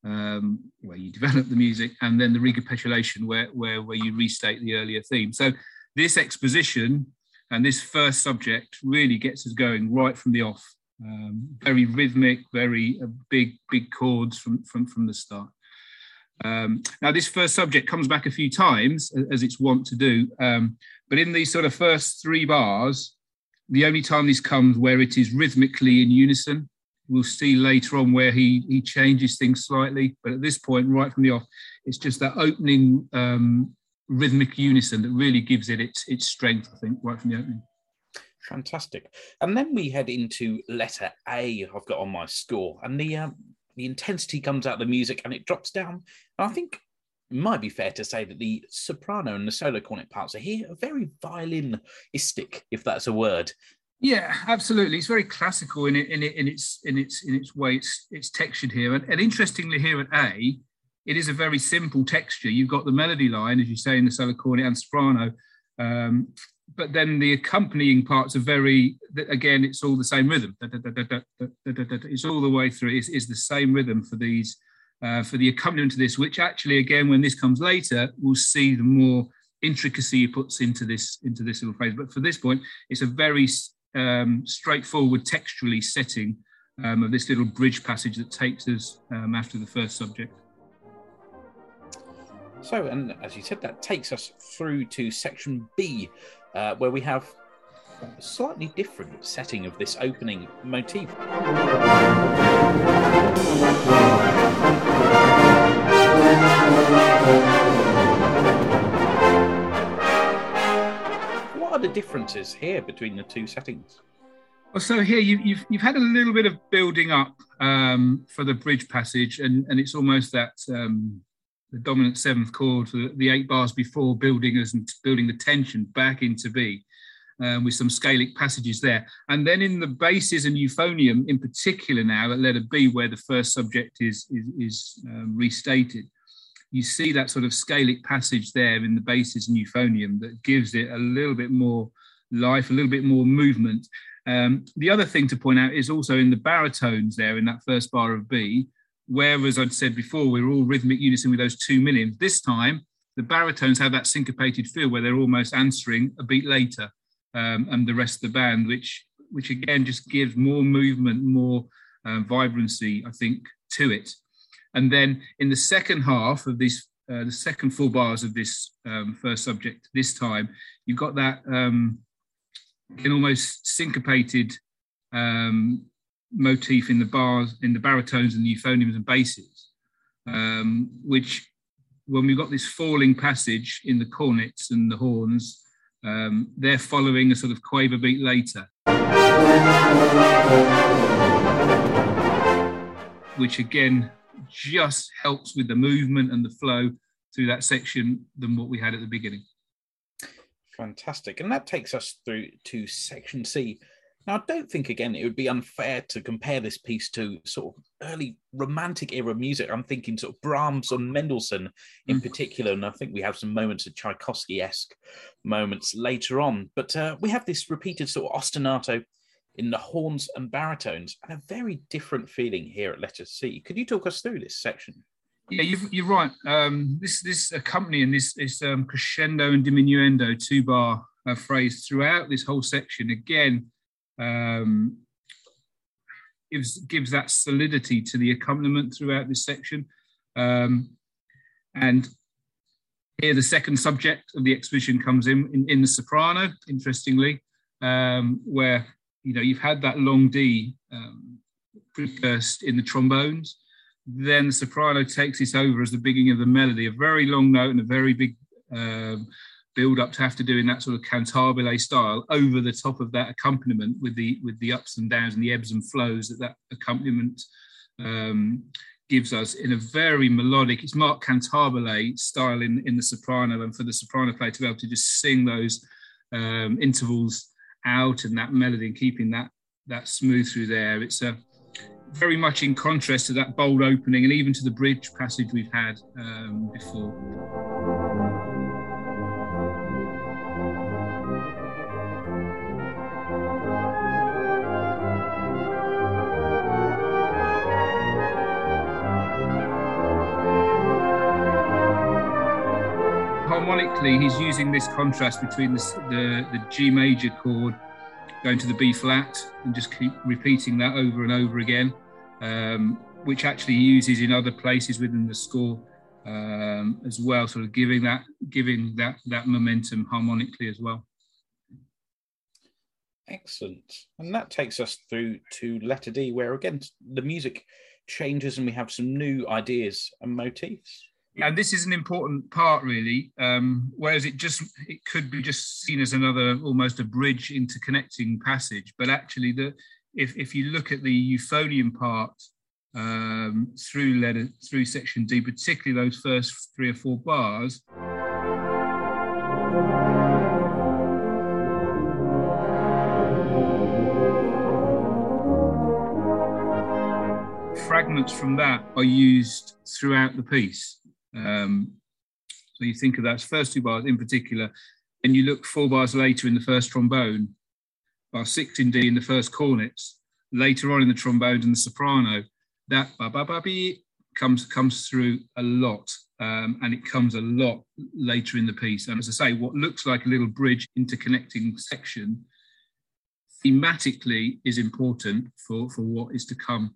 um, where you (laughs) develop the music, and then the recapitulation where, where, where you restate the earlier theme. So this exposition and this first subject really gets us going right from the off. Um, very rhythmic, very uh, big, big chords from, from, from the start. Um, now, this first subject comes back a few times, as it's wont to do, um, but in these sort of first three bars, the only time this comes where it is rhythmically in unison we'll see later on where he he changes things slightly. But at this point, right from the off, it's just that opening um, rhythmic unison that really gives it its its strength. I think right from the opening. Fantastic. And then we head into letter A. I've got on my score, and the um, the intensity comes out of the music and it drops down. And I think it might be fair to say that the soprano and the solo cornet parts are here very violinistic, if that's a word. Yeah, absolutely. It's very classical in it, in, it, in its in its in its way. It's it's textured here, and, and interestingly, here at A, it is a very simple texture. You've got the melody line, as you say, in the solo cornet and soprano, um, but then the accompanying parts are very. Again, it's all the same rhythm. It's all the way through. It's, the same rhythm for these uh, for the accompaniment to this, which actually, again, when this comes later, we'll see the more intricacy he puts into this into this little phrase. But for this point, it's a very um, straightforward textually setting um, of this little bridge passage that takes us um, after the first subject. So, and as you said, that takes us through to section B, uh, where we have a slightly different setting of this opening motif. What are the differences here between the two settings? Well, so here you, have you've, you've had a little bit of building up um, for the bridge passage, and, and it's almost that um, the dominant seventh chord for the, eight bars before building us and building the tension back into B. Um, with some scalic passages there. And then in the basses and euphonium, in particular now at letter B, where the first subject is, is, is um, restated, you see that sort of scalic passage there in the basses and euphonium that gives it a little bit more life, a little bit more movement. Um, the other thing to point out is also in the baritones there in that first bar of B, whereas I'd said before, we are all rhythmic unison with those two millions. This time, the baritones have that syncopated feel where they're almost answering a beat later um, and the rest of the band, which which again just gives more movement, more uh, vibrancy, I think, to it. And then in the second half of this, uh, the second four bars of this um, first subject, this time, you've got that um, an almost syncopated um, motif in the bars, in the baritones and the euphoniums and basses, um, which when we've got this falling passage in the cornets and the horns, um, they're following a sort of quaver beat later. Which again just helps with the movement and the flow through that section than what we had at the beginning. Fantastic. And that takes us through to section C. Now, I don't think, again, it would be unfair to compare this piece to sort of early romantic era music. I'm thinking sort of Brahms or Mendelssohn in mm. particular. And I think we have some moments of Tchaikovsky esque moments later on. But uh, we have this repeated sort of ostinato in the horns and baritones, and a very different feeling here at letter C. Could you talk us through this section? Yeah, you are right. Um, this this accompanying this this um, crescendo and diminuendo two bar uh, phrase throughout this whole section again um, gives gives that solidity to the accompaniment throughout this section. Um, and here, the second subject of the exposition comes in in, in the soprano. Interestingly, um, where you know, you've had that long D um, in the trombones. Then the soprano takes this over as the beginning of the melody, a very long note and a very big um, build up to have to do in that sort of cantabile style over the top of that accompaniment with the with the ups and downs and the ebbs and flows that that accompaniment um, gives us in a very melodic, it's Mark Cantabile style in, in the soprano, and for the soprano player to be able to just sing those um, intervals out and that melody and keeping that that smooth through there. It's a very much in contrast to that bold opening and even to the bridge passage we've had um, before. Harmonically, he's using this contrast between the, the, the G major chord going to the B flat and just keep repeating that over and over again, um, which actually he uses in other places within the score um, as well, sort of giving that giving that that momentum harmonically as well. Excellent. And that takes us through to letter D, where again the music changes and we have some new ideas and motifs. And this is an important part, really. Um, whereas it just it could be just seen as another almost a bridge interconnecting passage, but actually the if if you look at the euphonium part um, through letter through section D, particularly those first three or four bars. Fragments from that are used throughout the piece. Um, so you think of those first two bars in particular, and you look four bars later in the first trombone, bar six in D in the first cornets, later on in the trombones and the soprano, that ba ba ba be comes comes through a lot, um, and it comes a lot later in the piece. And as I say, what looks like a little bridge interconnecting section, thematically is important for for what is to come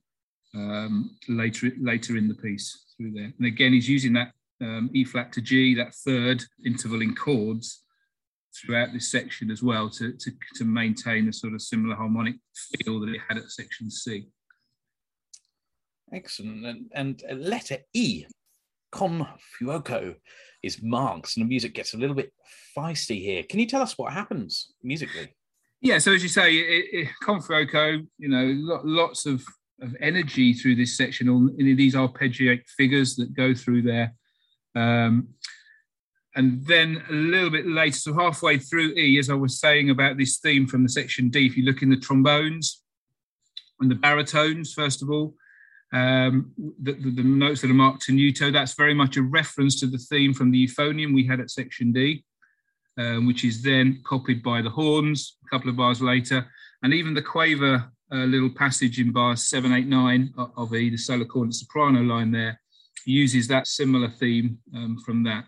um, later later in the piece through there. And again, he's using that um, E flat to G, that third interval in chords throughout this section as well to, to, to maintain a sort of similar harmonic feel that it had at section C. Excellent. And, and letter E, con fuoco, is marks, and the music gets a little bit feisty here. Can you tell us what happens musically? Yeah, so as you say, it, it, con fuoco, you know, lots of, of energy through this section. All these arpeggiate figures that go through there. Um, and then a little bit later, so halfway through E, as I was saying about this theme from the section D, if you look in the trombones and the baritones, first of all, um, the, the, the, notes that are marked tenuto, that's very much a reference to the theme from the euphonium we had at section D, um, which is then copied by the horns a couple of bars later. And even the quaver uh, little passage in bars 789 of E, the solo cornet soprano line there, uses that similar theme um, from that.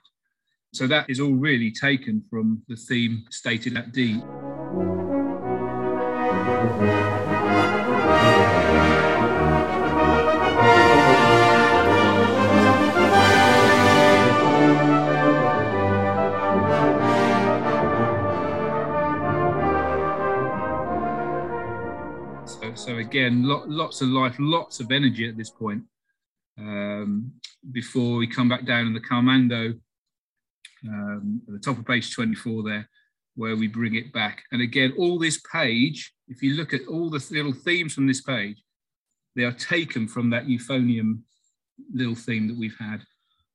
So that is all really taken from the theme stated at D. So, again, lo- lots of life, lots of energy at this point. Um, before we come back down in the Calmando um, at the top of page 24 there, where we bring it back. And again, all this page, if you look at all the little themes from this page, they are taken from that euphonium little theme that we've had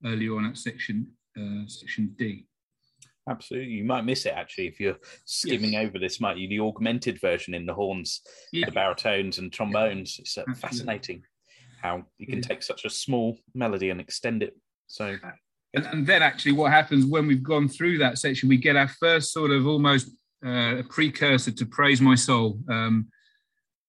earlier on at section uh, section D. Absolutely, you might miss it actually if you're skimming yes. over this. Might you the augmented version in the horns, yeah. the baritones and trombones? It's uh, fascinating how you can take such a small melody and extend it so and, and, then actually what happens when we've gone through that section, we get our first sort of almost uh, a precursor to Praise My Soul. Um,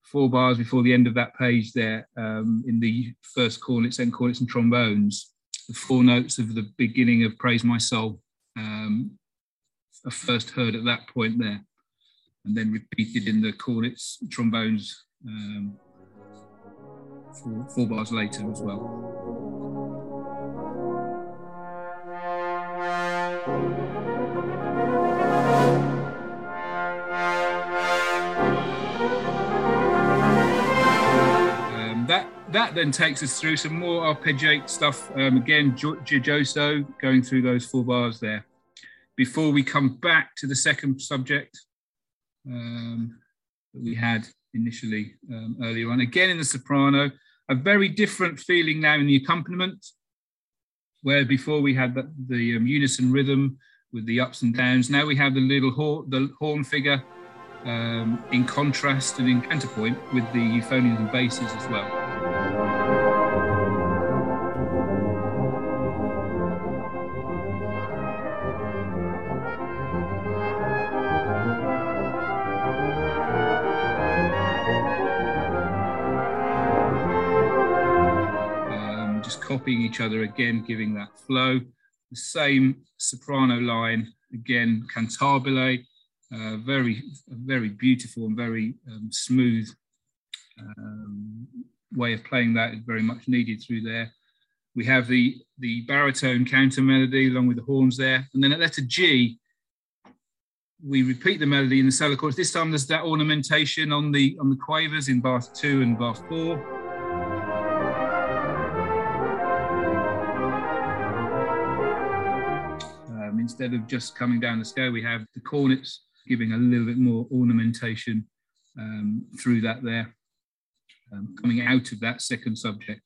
four bars before the end of that page there um, in the first cornets, then cornets and trombones, the four notes of the beginning of Praise My Soul um, first heard at that point there, and then repeated in the cornets, trombones, um, four, four bars later as well. Um, that then takes us through some more arpeggiate stuff. Um, again, Giugiotto going through those four bars there. Before we come back to the second subject um, that we had initially um, earlier on, again in the soprano, a very different feeling now in the accompaniment where before we had the, the um, unison rhythm with the ups and downs. Now we have the little horn, the horn figure um, in contrast and in counterpoint with the euphoniums and basses as well. Each other again, giving that flow. The same soprano line, again, cantabile, uh, very, very beautiful and very um, smooth um, way of playing that is very much needed through there. We have the, the baritone counter melody along with the horns there. And then at letter G, we repeat the melody in the cellar chorus. This time there's that ornamentation on the on the quavers in bar two and bar four. Instead of just coming down the scale, we have the cornets giving a little bit more ornamentation um, through that there, um, coming out of that second subject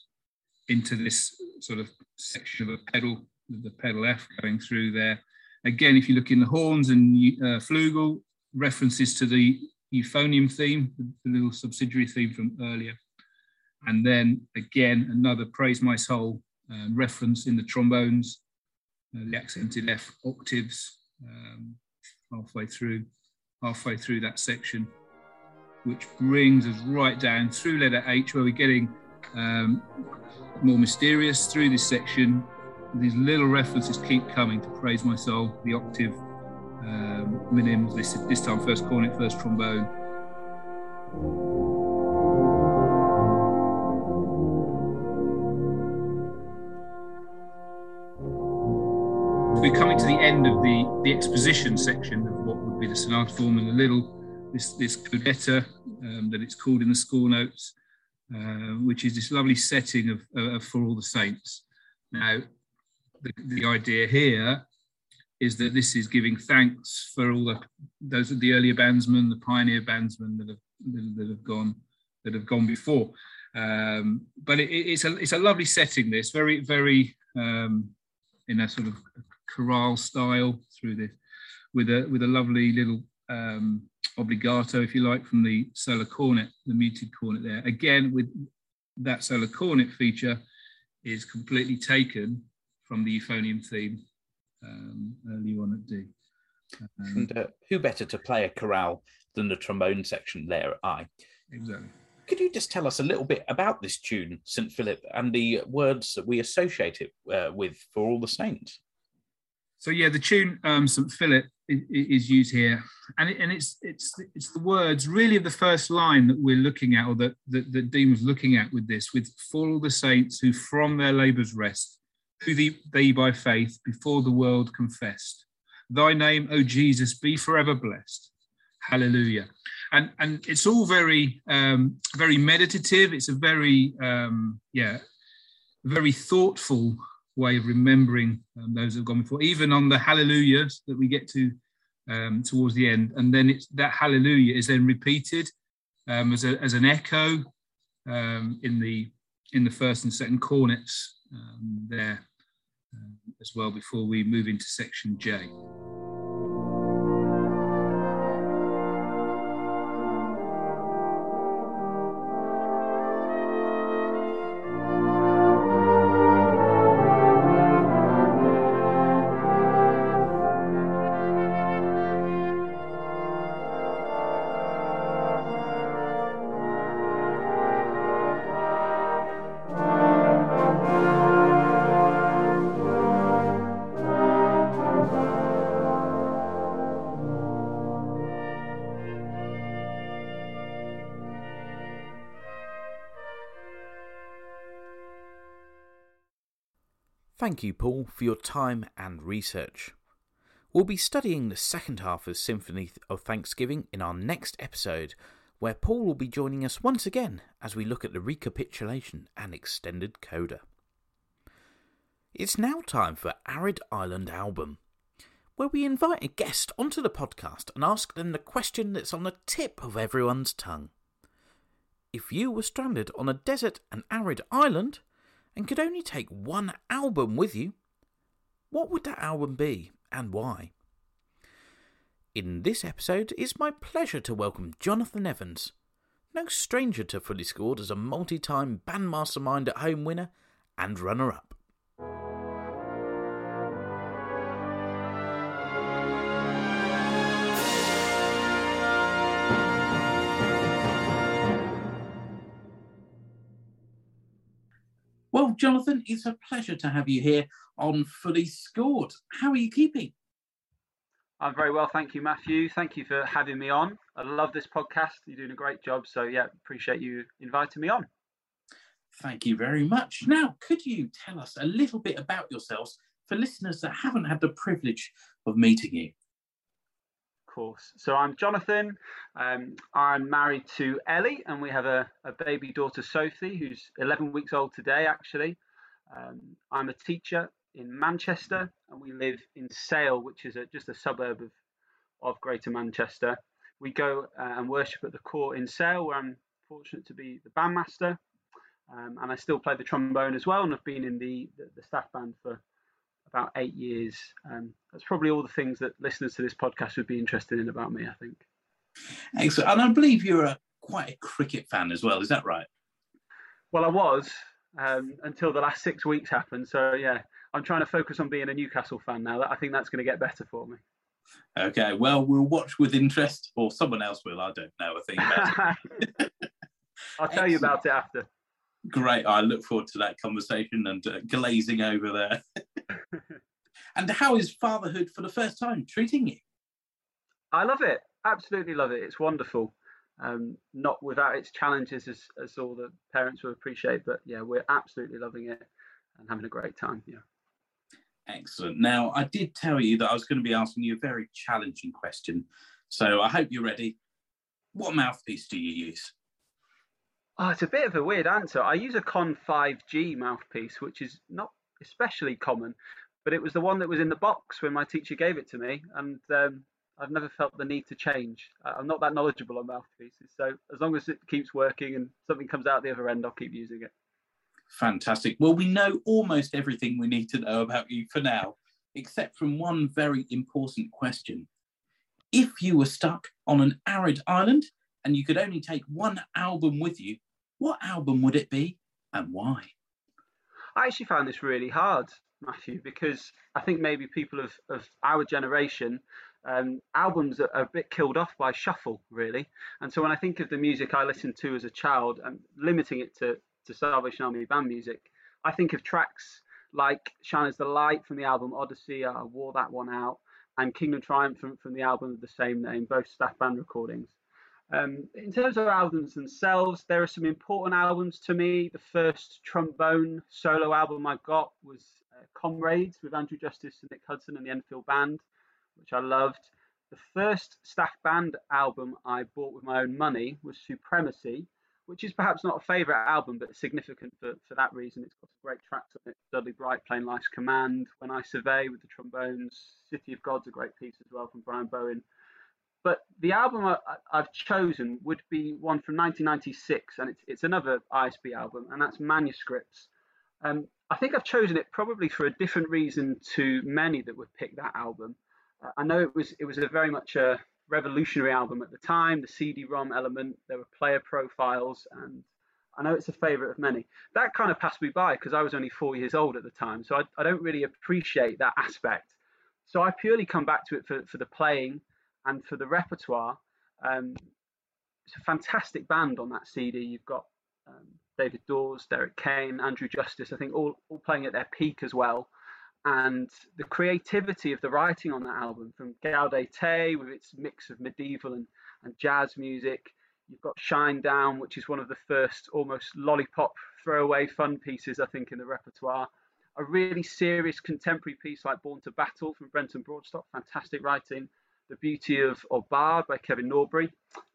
into this sort of section of a pedal, the pedal F going through there. Again, if you look in the horns and uh, flugel, references to the euphonium theme, the little subsidiary theme from earlier. And then again, another Praise My Soul uh, reference in the trombones, uh, the accented F octaves um, halfway through, halfway through that section, which brings us right down through letter H, where we're getting um, more mysterious through this section these little references keep coming to praise my soul, the octave, um, minims, this, this time first cornet, first trombone. We're coming to the end of the, the exposition section of what would be the sonata form and a little this, this codetta um, that it's called in the score notes, uh, which is this lovely setting of, uh, for all the saints. Now, the, the idea here is that this is giving thanks for all the those are the earlier bandsmen, the pioneer bandsmen that have that have gone that have gone before. Um, but it, it's a it's a lovely setting. This very very um, in a sort of chorale style through this, with a with a lovely little um, obligato, if you like, from the solo cornet, the muted cornet there. Again, with that solo cornet feature is completely taken from the euphonium theme um, early on at D. Um, and uh, who better to play a chorale than the trombone section there at I? Exactly. Could you just tell us a little bit about this tune, St. Philip, and the words that we associate it uh, with for all the saints? So yeah, the tune um, St. Philip is, used here, and it, and it's it's it's the words really of the first line that we're looking at, or that that, that Dean was looking at with this, with for all the saints who from their labours rest who thee, thee by faith before the world confessed. Thy name, O Jesus, be forever blessed. Hallelujah. And and it's all very um, very meditative. It's a very um, yeah, very thoughtful way of remembering um, those that have gone before. Even on the Hallelujahs that we get to um, towards the end, and then it's that Hallelujah is then repeated um, as a, as an echo um, in the in the first and second cornets there uh, as well before we move into section J. Thank you, Paul, for your time and research. We'll be studying the second half of Symphony of Thanksgiving in our next episode, where Paul will be joining us once again as we look at the recapitulation and extended coda. It's now time for Arid Island Album, where we invite a guest onto the podcast and ask them the question that's on the tip of everyone's tongue. If you were stranded on a desert and arid island, and could only take one album with you, what would that album be and why? In this episode, it's my pleasure to welcome Jonathan Evans, no stranger to Fully Scored as a multi time Bandmastermind at Home winner and runner up. Well, Jonathan, it's a pleasure to have you here on Fully Scored. How are you keeping? I'm very well, thank you, Matthew. Thank you for having me on. I love this podcast. You're doing a great job. So, yeah, appreciate you inviting me on. Thank you very much. Now, could you tell us a little bit about yourselves for listeners that haven't had the privilege of meeting you? Course. So I'm Jonathan. Um, I'm married to Ellie, and we have a, a, baby daughter, Sophie, who's 11 weeks old today, actually. Um, I'm a teacher in Manchester, and we live in Sale, which is a, just a suburb of, of Greater Manchester. We go uh, and worship at the corps in Sale, where I'm fortunate to be the bandmaster. Um, and I still play the trombone as well, and I've been in the, the, the staff band for about eight years. Um, that's probably all the things that listeners to this podcast would be interested in about me, I think. Excellent. And I believe you're a, quite a cricket fan as well, is that right? Well, I was um, until the last six weeks happened. So, yeah, I'm trying to focus on being a Newcastle fan now. I think that's going to get better for me. Okay, well, we'll watch with interest, or someone else will. I don't know a thing about. I'll tell Excellent. you about it after. Great. I look forward to that conversation and uh, glazing over there. (laughs) and how is fatherhood for the first time treating you? I love it. Absolutely love it. It's wonderful. Um, not without its challenges, as, as all the parents will appreciate. But yeah, we're absolutely loving it and having a great time. Yeah. Excellent. Now, I did tell you that I was going to be asking you a very challenging question. So I hope you're ready. What mouthpiece do you use? Oh, it's a bit of a weird answer. I use a Conn 5G mouthpiece, which is not especially common, but it was the one that was in the box when my teacher gave it to me, and um, I've never felt the need to change. I'm not that knowledgeable on mouthpieces, so as long as it keeps working and something comes out the other end, I'll keep using it. Fantastic. Well, we know almost everything we need to know about you for now, except from one very important question. If you were stuck on an arid island and you could only take one album with you, what album would it be and why? I actually found this really hard, Matthew, because I think maybe people of, of our generation, um, albums are, a bit killed off by shuffle, really. And so when I think of the music I listened to as a child and limiting it to, to Salvation Army band music, I think of tracks like Shine as the Light from the album Odyssey, I wore that one out, and Kingdom Triumphant from, from the album of the same name, both staff band recordings. Um, in terms of albums themselves, there are some important albums to me. The first trombone solo album I got was Comrades with Andrew Justice and Nick Hudson and the Enfield Band, which I loved. The first staff band album I bought with my own money was Supremacy, which is perhaps not a favourite album, but significant for, for that reason. It's got some great tracks on it. Dudley Bright playing Life's Command, When I Survey with the trombones, City of God's a great piece as well from Brian Bowen. But the album I, have chosen would be one from 1996, and it's, it's another ISB album, and that's Manuscripts. Um, I think I've chosen it probably for a different reason to many that would pick that album. Uh, I know it was it was a very much a revolutionary album at the time. The CD-ROM element, there were player profiles, and I know it's a favourite of many. That kind of passed me by because I was only four years old at the time, so I, I don't really appreciate that aspect. So I purely come back to it for, for the playing and for the repertoire, um, it's a fantastic band on that CD. You've got um, David Dawes, Derek Kane, Andrew Justice, I think all, all playing at their peak as well. And the creativity of the writing on that album, from Gaudete with its mix of medieval and, and jazz music, you've got Shine Down, which is one of the first almost lollipop throwaway fun pieces, I think, in the repertoire. A really serious contemporary piece like Born to Battle from Brenton Broadstock, fantastic writing. The Beauty of, of Bard by Kevin Norbury.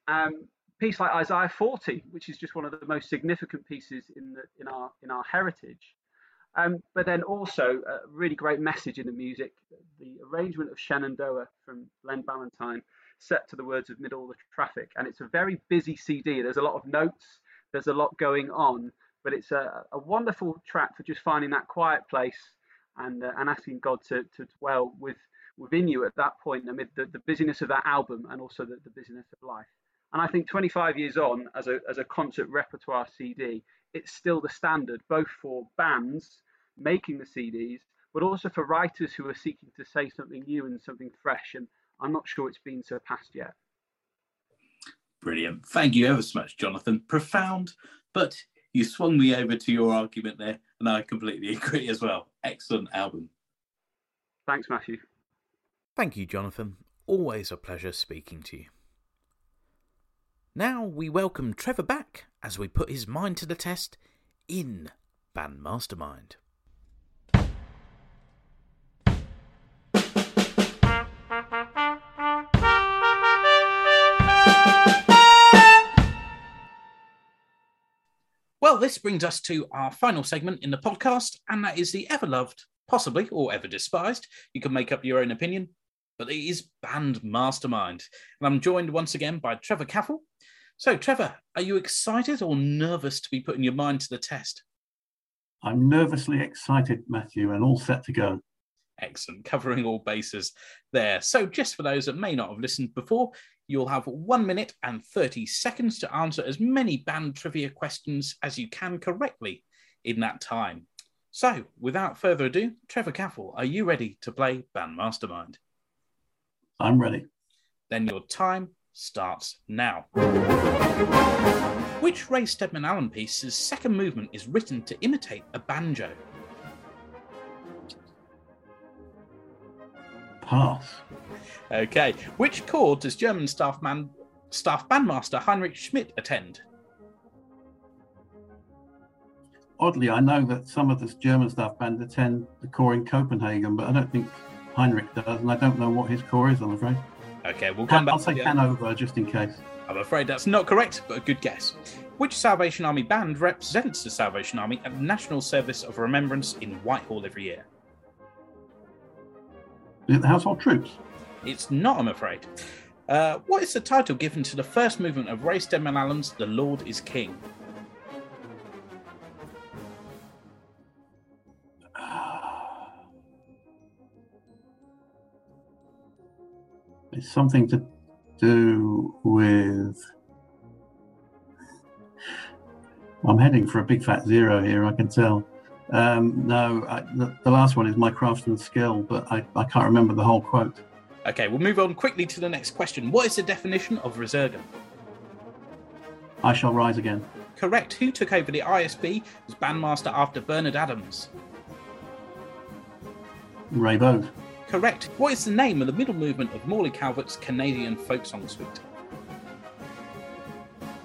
Um, piece like Isaiah 40, which is just one of the most significant pieces in the, in our in our heritage. Um, but then also a really great message in the music. The arrangement of Shenandoah from Len Ballantine, set to the words of Middle of the Traffic, and it's a very busy CD. There's a lot of notes. There's a lot going on, but it's a, a wonderful track for just finding that quiet place and uh, and asking God to to dwell with within you at that point amid the, the busyness of that album and also the, the busyness of life. And I think 25 years on, as a, as a concert repertoire CD, it's still the standard, both for bands making the CDs, but also for writers who are seeking to say something new and something fresh. And I'm not sure it's been surpassed yet. Brilliant. Thank you ever so much, Jonathan. Profound, but you swung me over to your argument there, and I completely (laughs) agree as well. Excellent album. Thanks, Matthew. Thank you, Jonathan. Always a pleasure speaking to you. Now we welcome Trevor back as we put his mind to the test in Band Mastermind. Well, this brings us to our final segment in the podcast, and that is the ever loved, possibly or ever despised. You can make up your own opinion, but it is Band Mastermind. And I'm joined once again by Trevor Caffull, so, Trevor, are you excited or nervous to be putting your mind to the test? I'm nervously excited, Matthew, and all set to go. Excellent, covering all bases there. So, just for those that may not have listened before, you'll have one minute and 30 seconds to answer as many band trivia questions as you can correctly in that time. So, without further ado, Trevor Caffull, are you ready to play Band Mastermind? I'm ready. Then your time starts now. Which Ray Steadman Allen piece's second movement is written to imitate a banjo? Pass. Okay. Which corps does German staff man staff bandmaster Heinrich Schmidt attend? Oddly, I know that some of the German staff band attend the corps in Copenhagen, but I don't think Heinrich does, and I don't know what his corps is, I'm afraid. Okay, we'll come back. I'll say Hanover just in case. I'm afraid that's not correct, but a good guess. Which Salvation Army band represents the Salvation Army at the National Service of Remembrance in Whitehall every year? Is it the household troops? It's not, I'm afraid. Uh, what is the title given to the first movement of Ray Steadman Allen's The Lord is King? It's something to do with. I'm heading for a big fat zero here, I can tell. Um, no, I, the, the last one is my craftsman's skill, but I, I can't remember the whole quote. Okay, we'll move on quickly to the next question. What is the definition of resurgam? I shall rise again. Correct. Who took over the ISB as bandmaster after Bernard Adams? Ray Bowes. Correct. What is the name of the middle movement of Morley Calvert's Canadian folk song suite?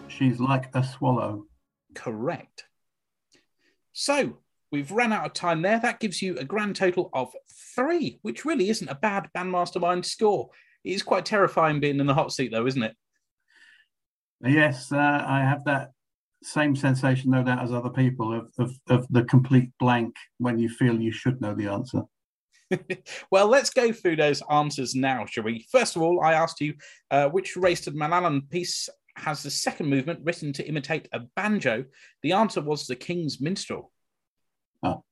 She's like a swallow. Correct. So we've run out of time there. That gives you a grand total of three, which really isn't a bad bandmastermind score. It is quite terrifying being in the hot seat, though, isn't it? Yes, uh, I have that same sensation, no doubt, as other people of, of, of the complete blank when you feel you should know the answer. (laughs) well, let's go through those answers now, shall we? First of all, I asked you uh, which Ray Steadman Allen piece has the second movement written to imitate a banjo. The answer was the King's Minstrel. Oh.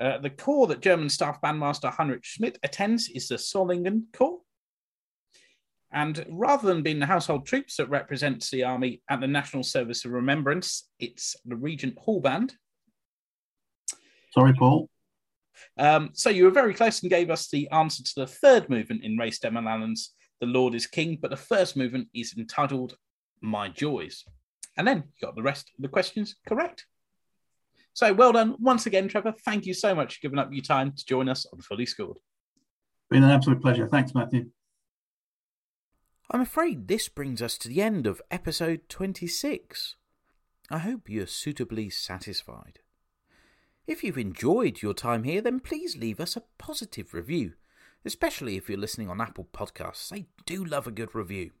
Uh, the corps that German staff bandmaster Heinrich Schmidt attends is the Solingen Corps. And rather than being the household troops that represents the army at the National Service of Remembrance, it's the Regent Hall Band. Sorry, Paul. Um, so you were very close and gave us the answer to the third movement in Ray Steadman Allen's The Lord is King, but the first movement is entitled My Joys. And then you got the rest of the questions correct. So well done once again, Trevor. Thank you so much for giving up your time to join us on Fully Scored. Been an absolute pleasure. Thanks, Matthew. I'm afraid this brings us to the end of episode 26. I hope you're suitably satisfied. If you've enjoyed your time here, then please leave us a positive review, especially if you're listening on Apple Podcasts. They do love a good review.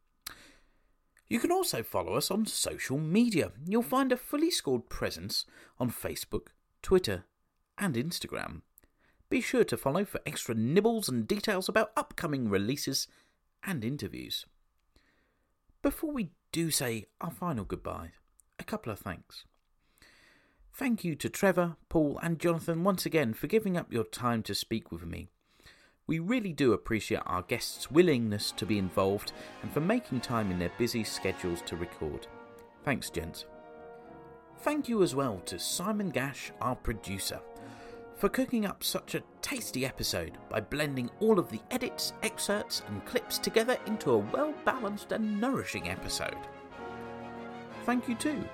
You can also follow us on social media. You'll find a fully scored presence on Facebook, Twitter, and Instagram. Be sure to follow for extra nibbles and details about upcoming releases and interviews. Before we do say our final goodbye, a couple of thanks. Thank you to Trevor, Paul, and Jonathan once again for giving up your time to speak with me. We really do appreciate our guests' willingness to be involved and for making time in their busy schedules to record. Thanks, gents. Thank you as well to Simon Gash, our producer, for cooking up such a tasty episode by blending all of the edits, excerpts, and clips together into a well balanced and nourishing episode. Thank you too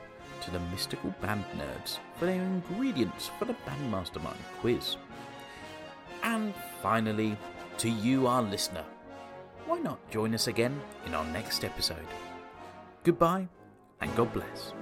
to the Mystical Band Nerds for their ingredients for the Bandmastermind quiz. And finally, to you, our listener, why not join us again in our next episode? Goodbye and God bless.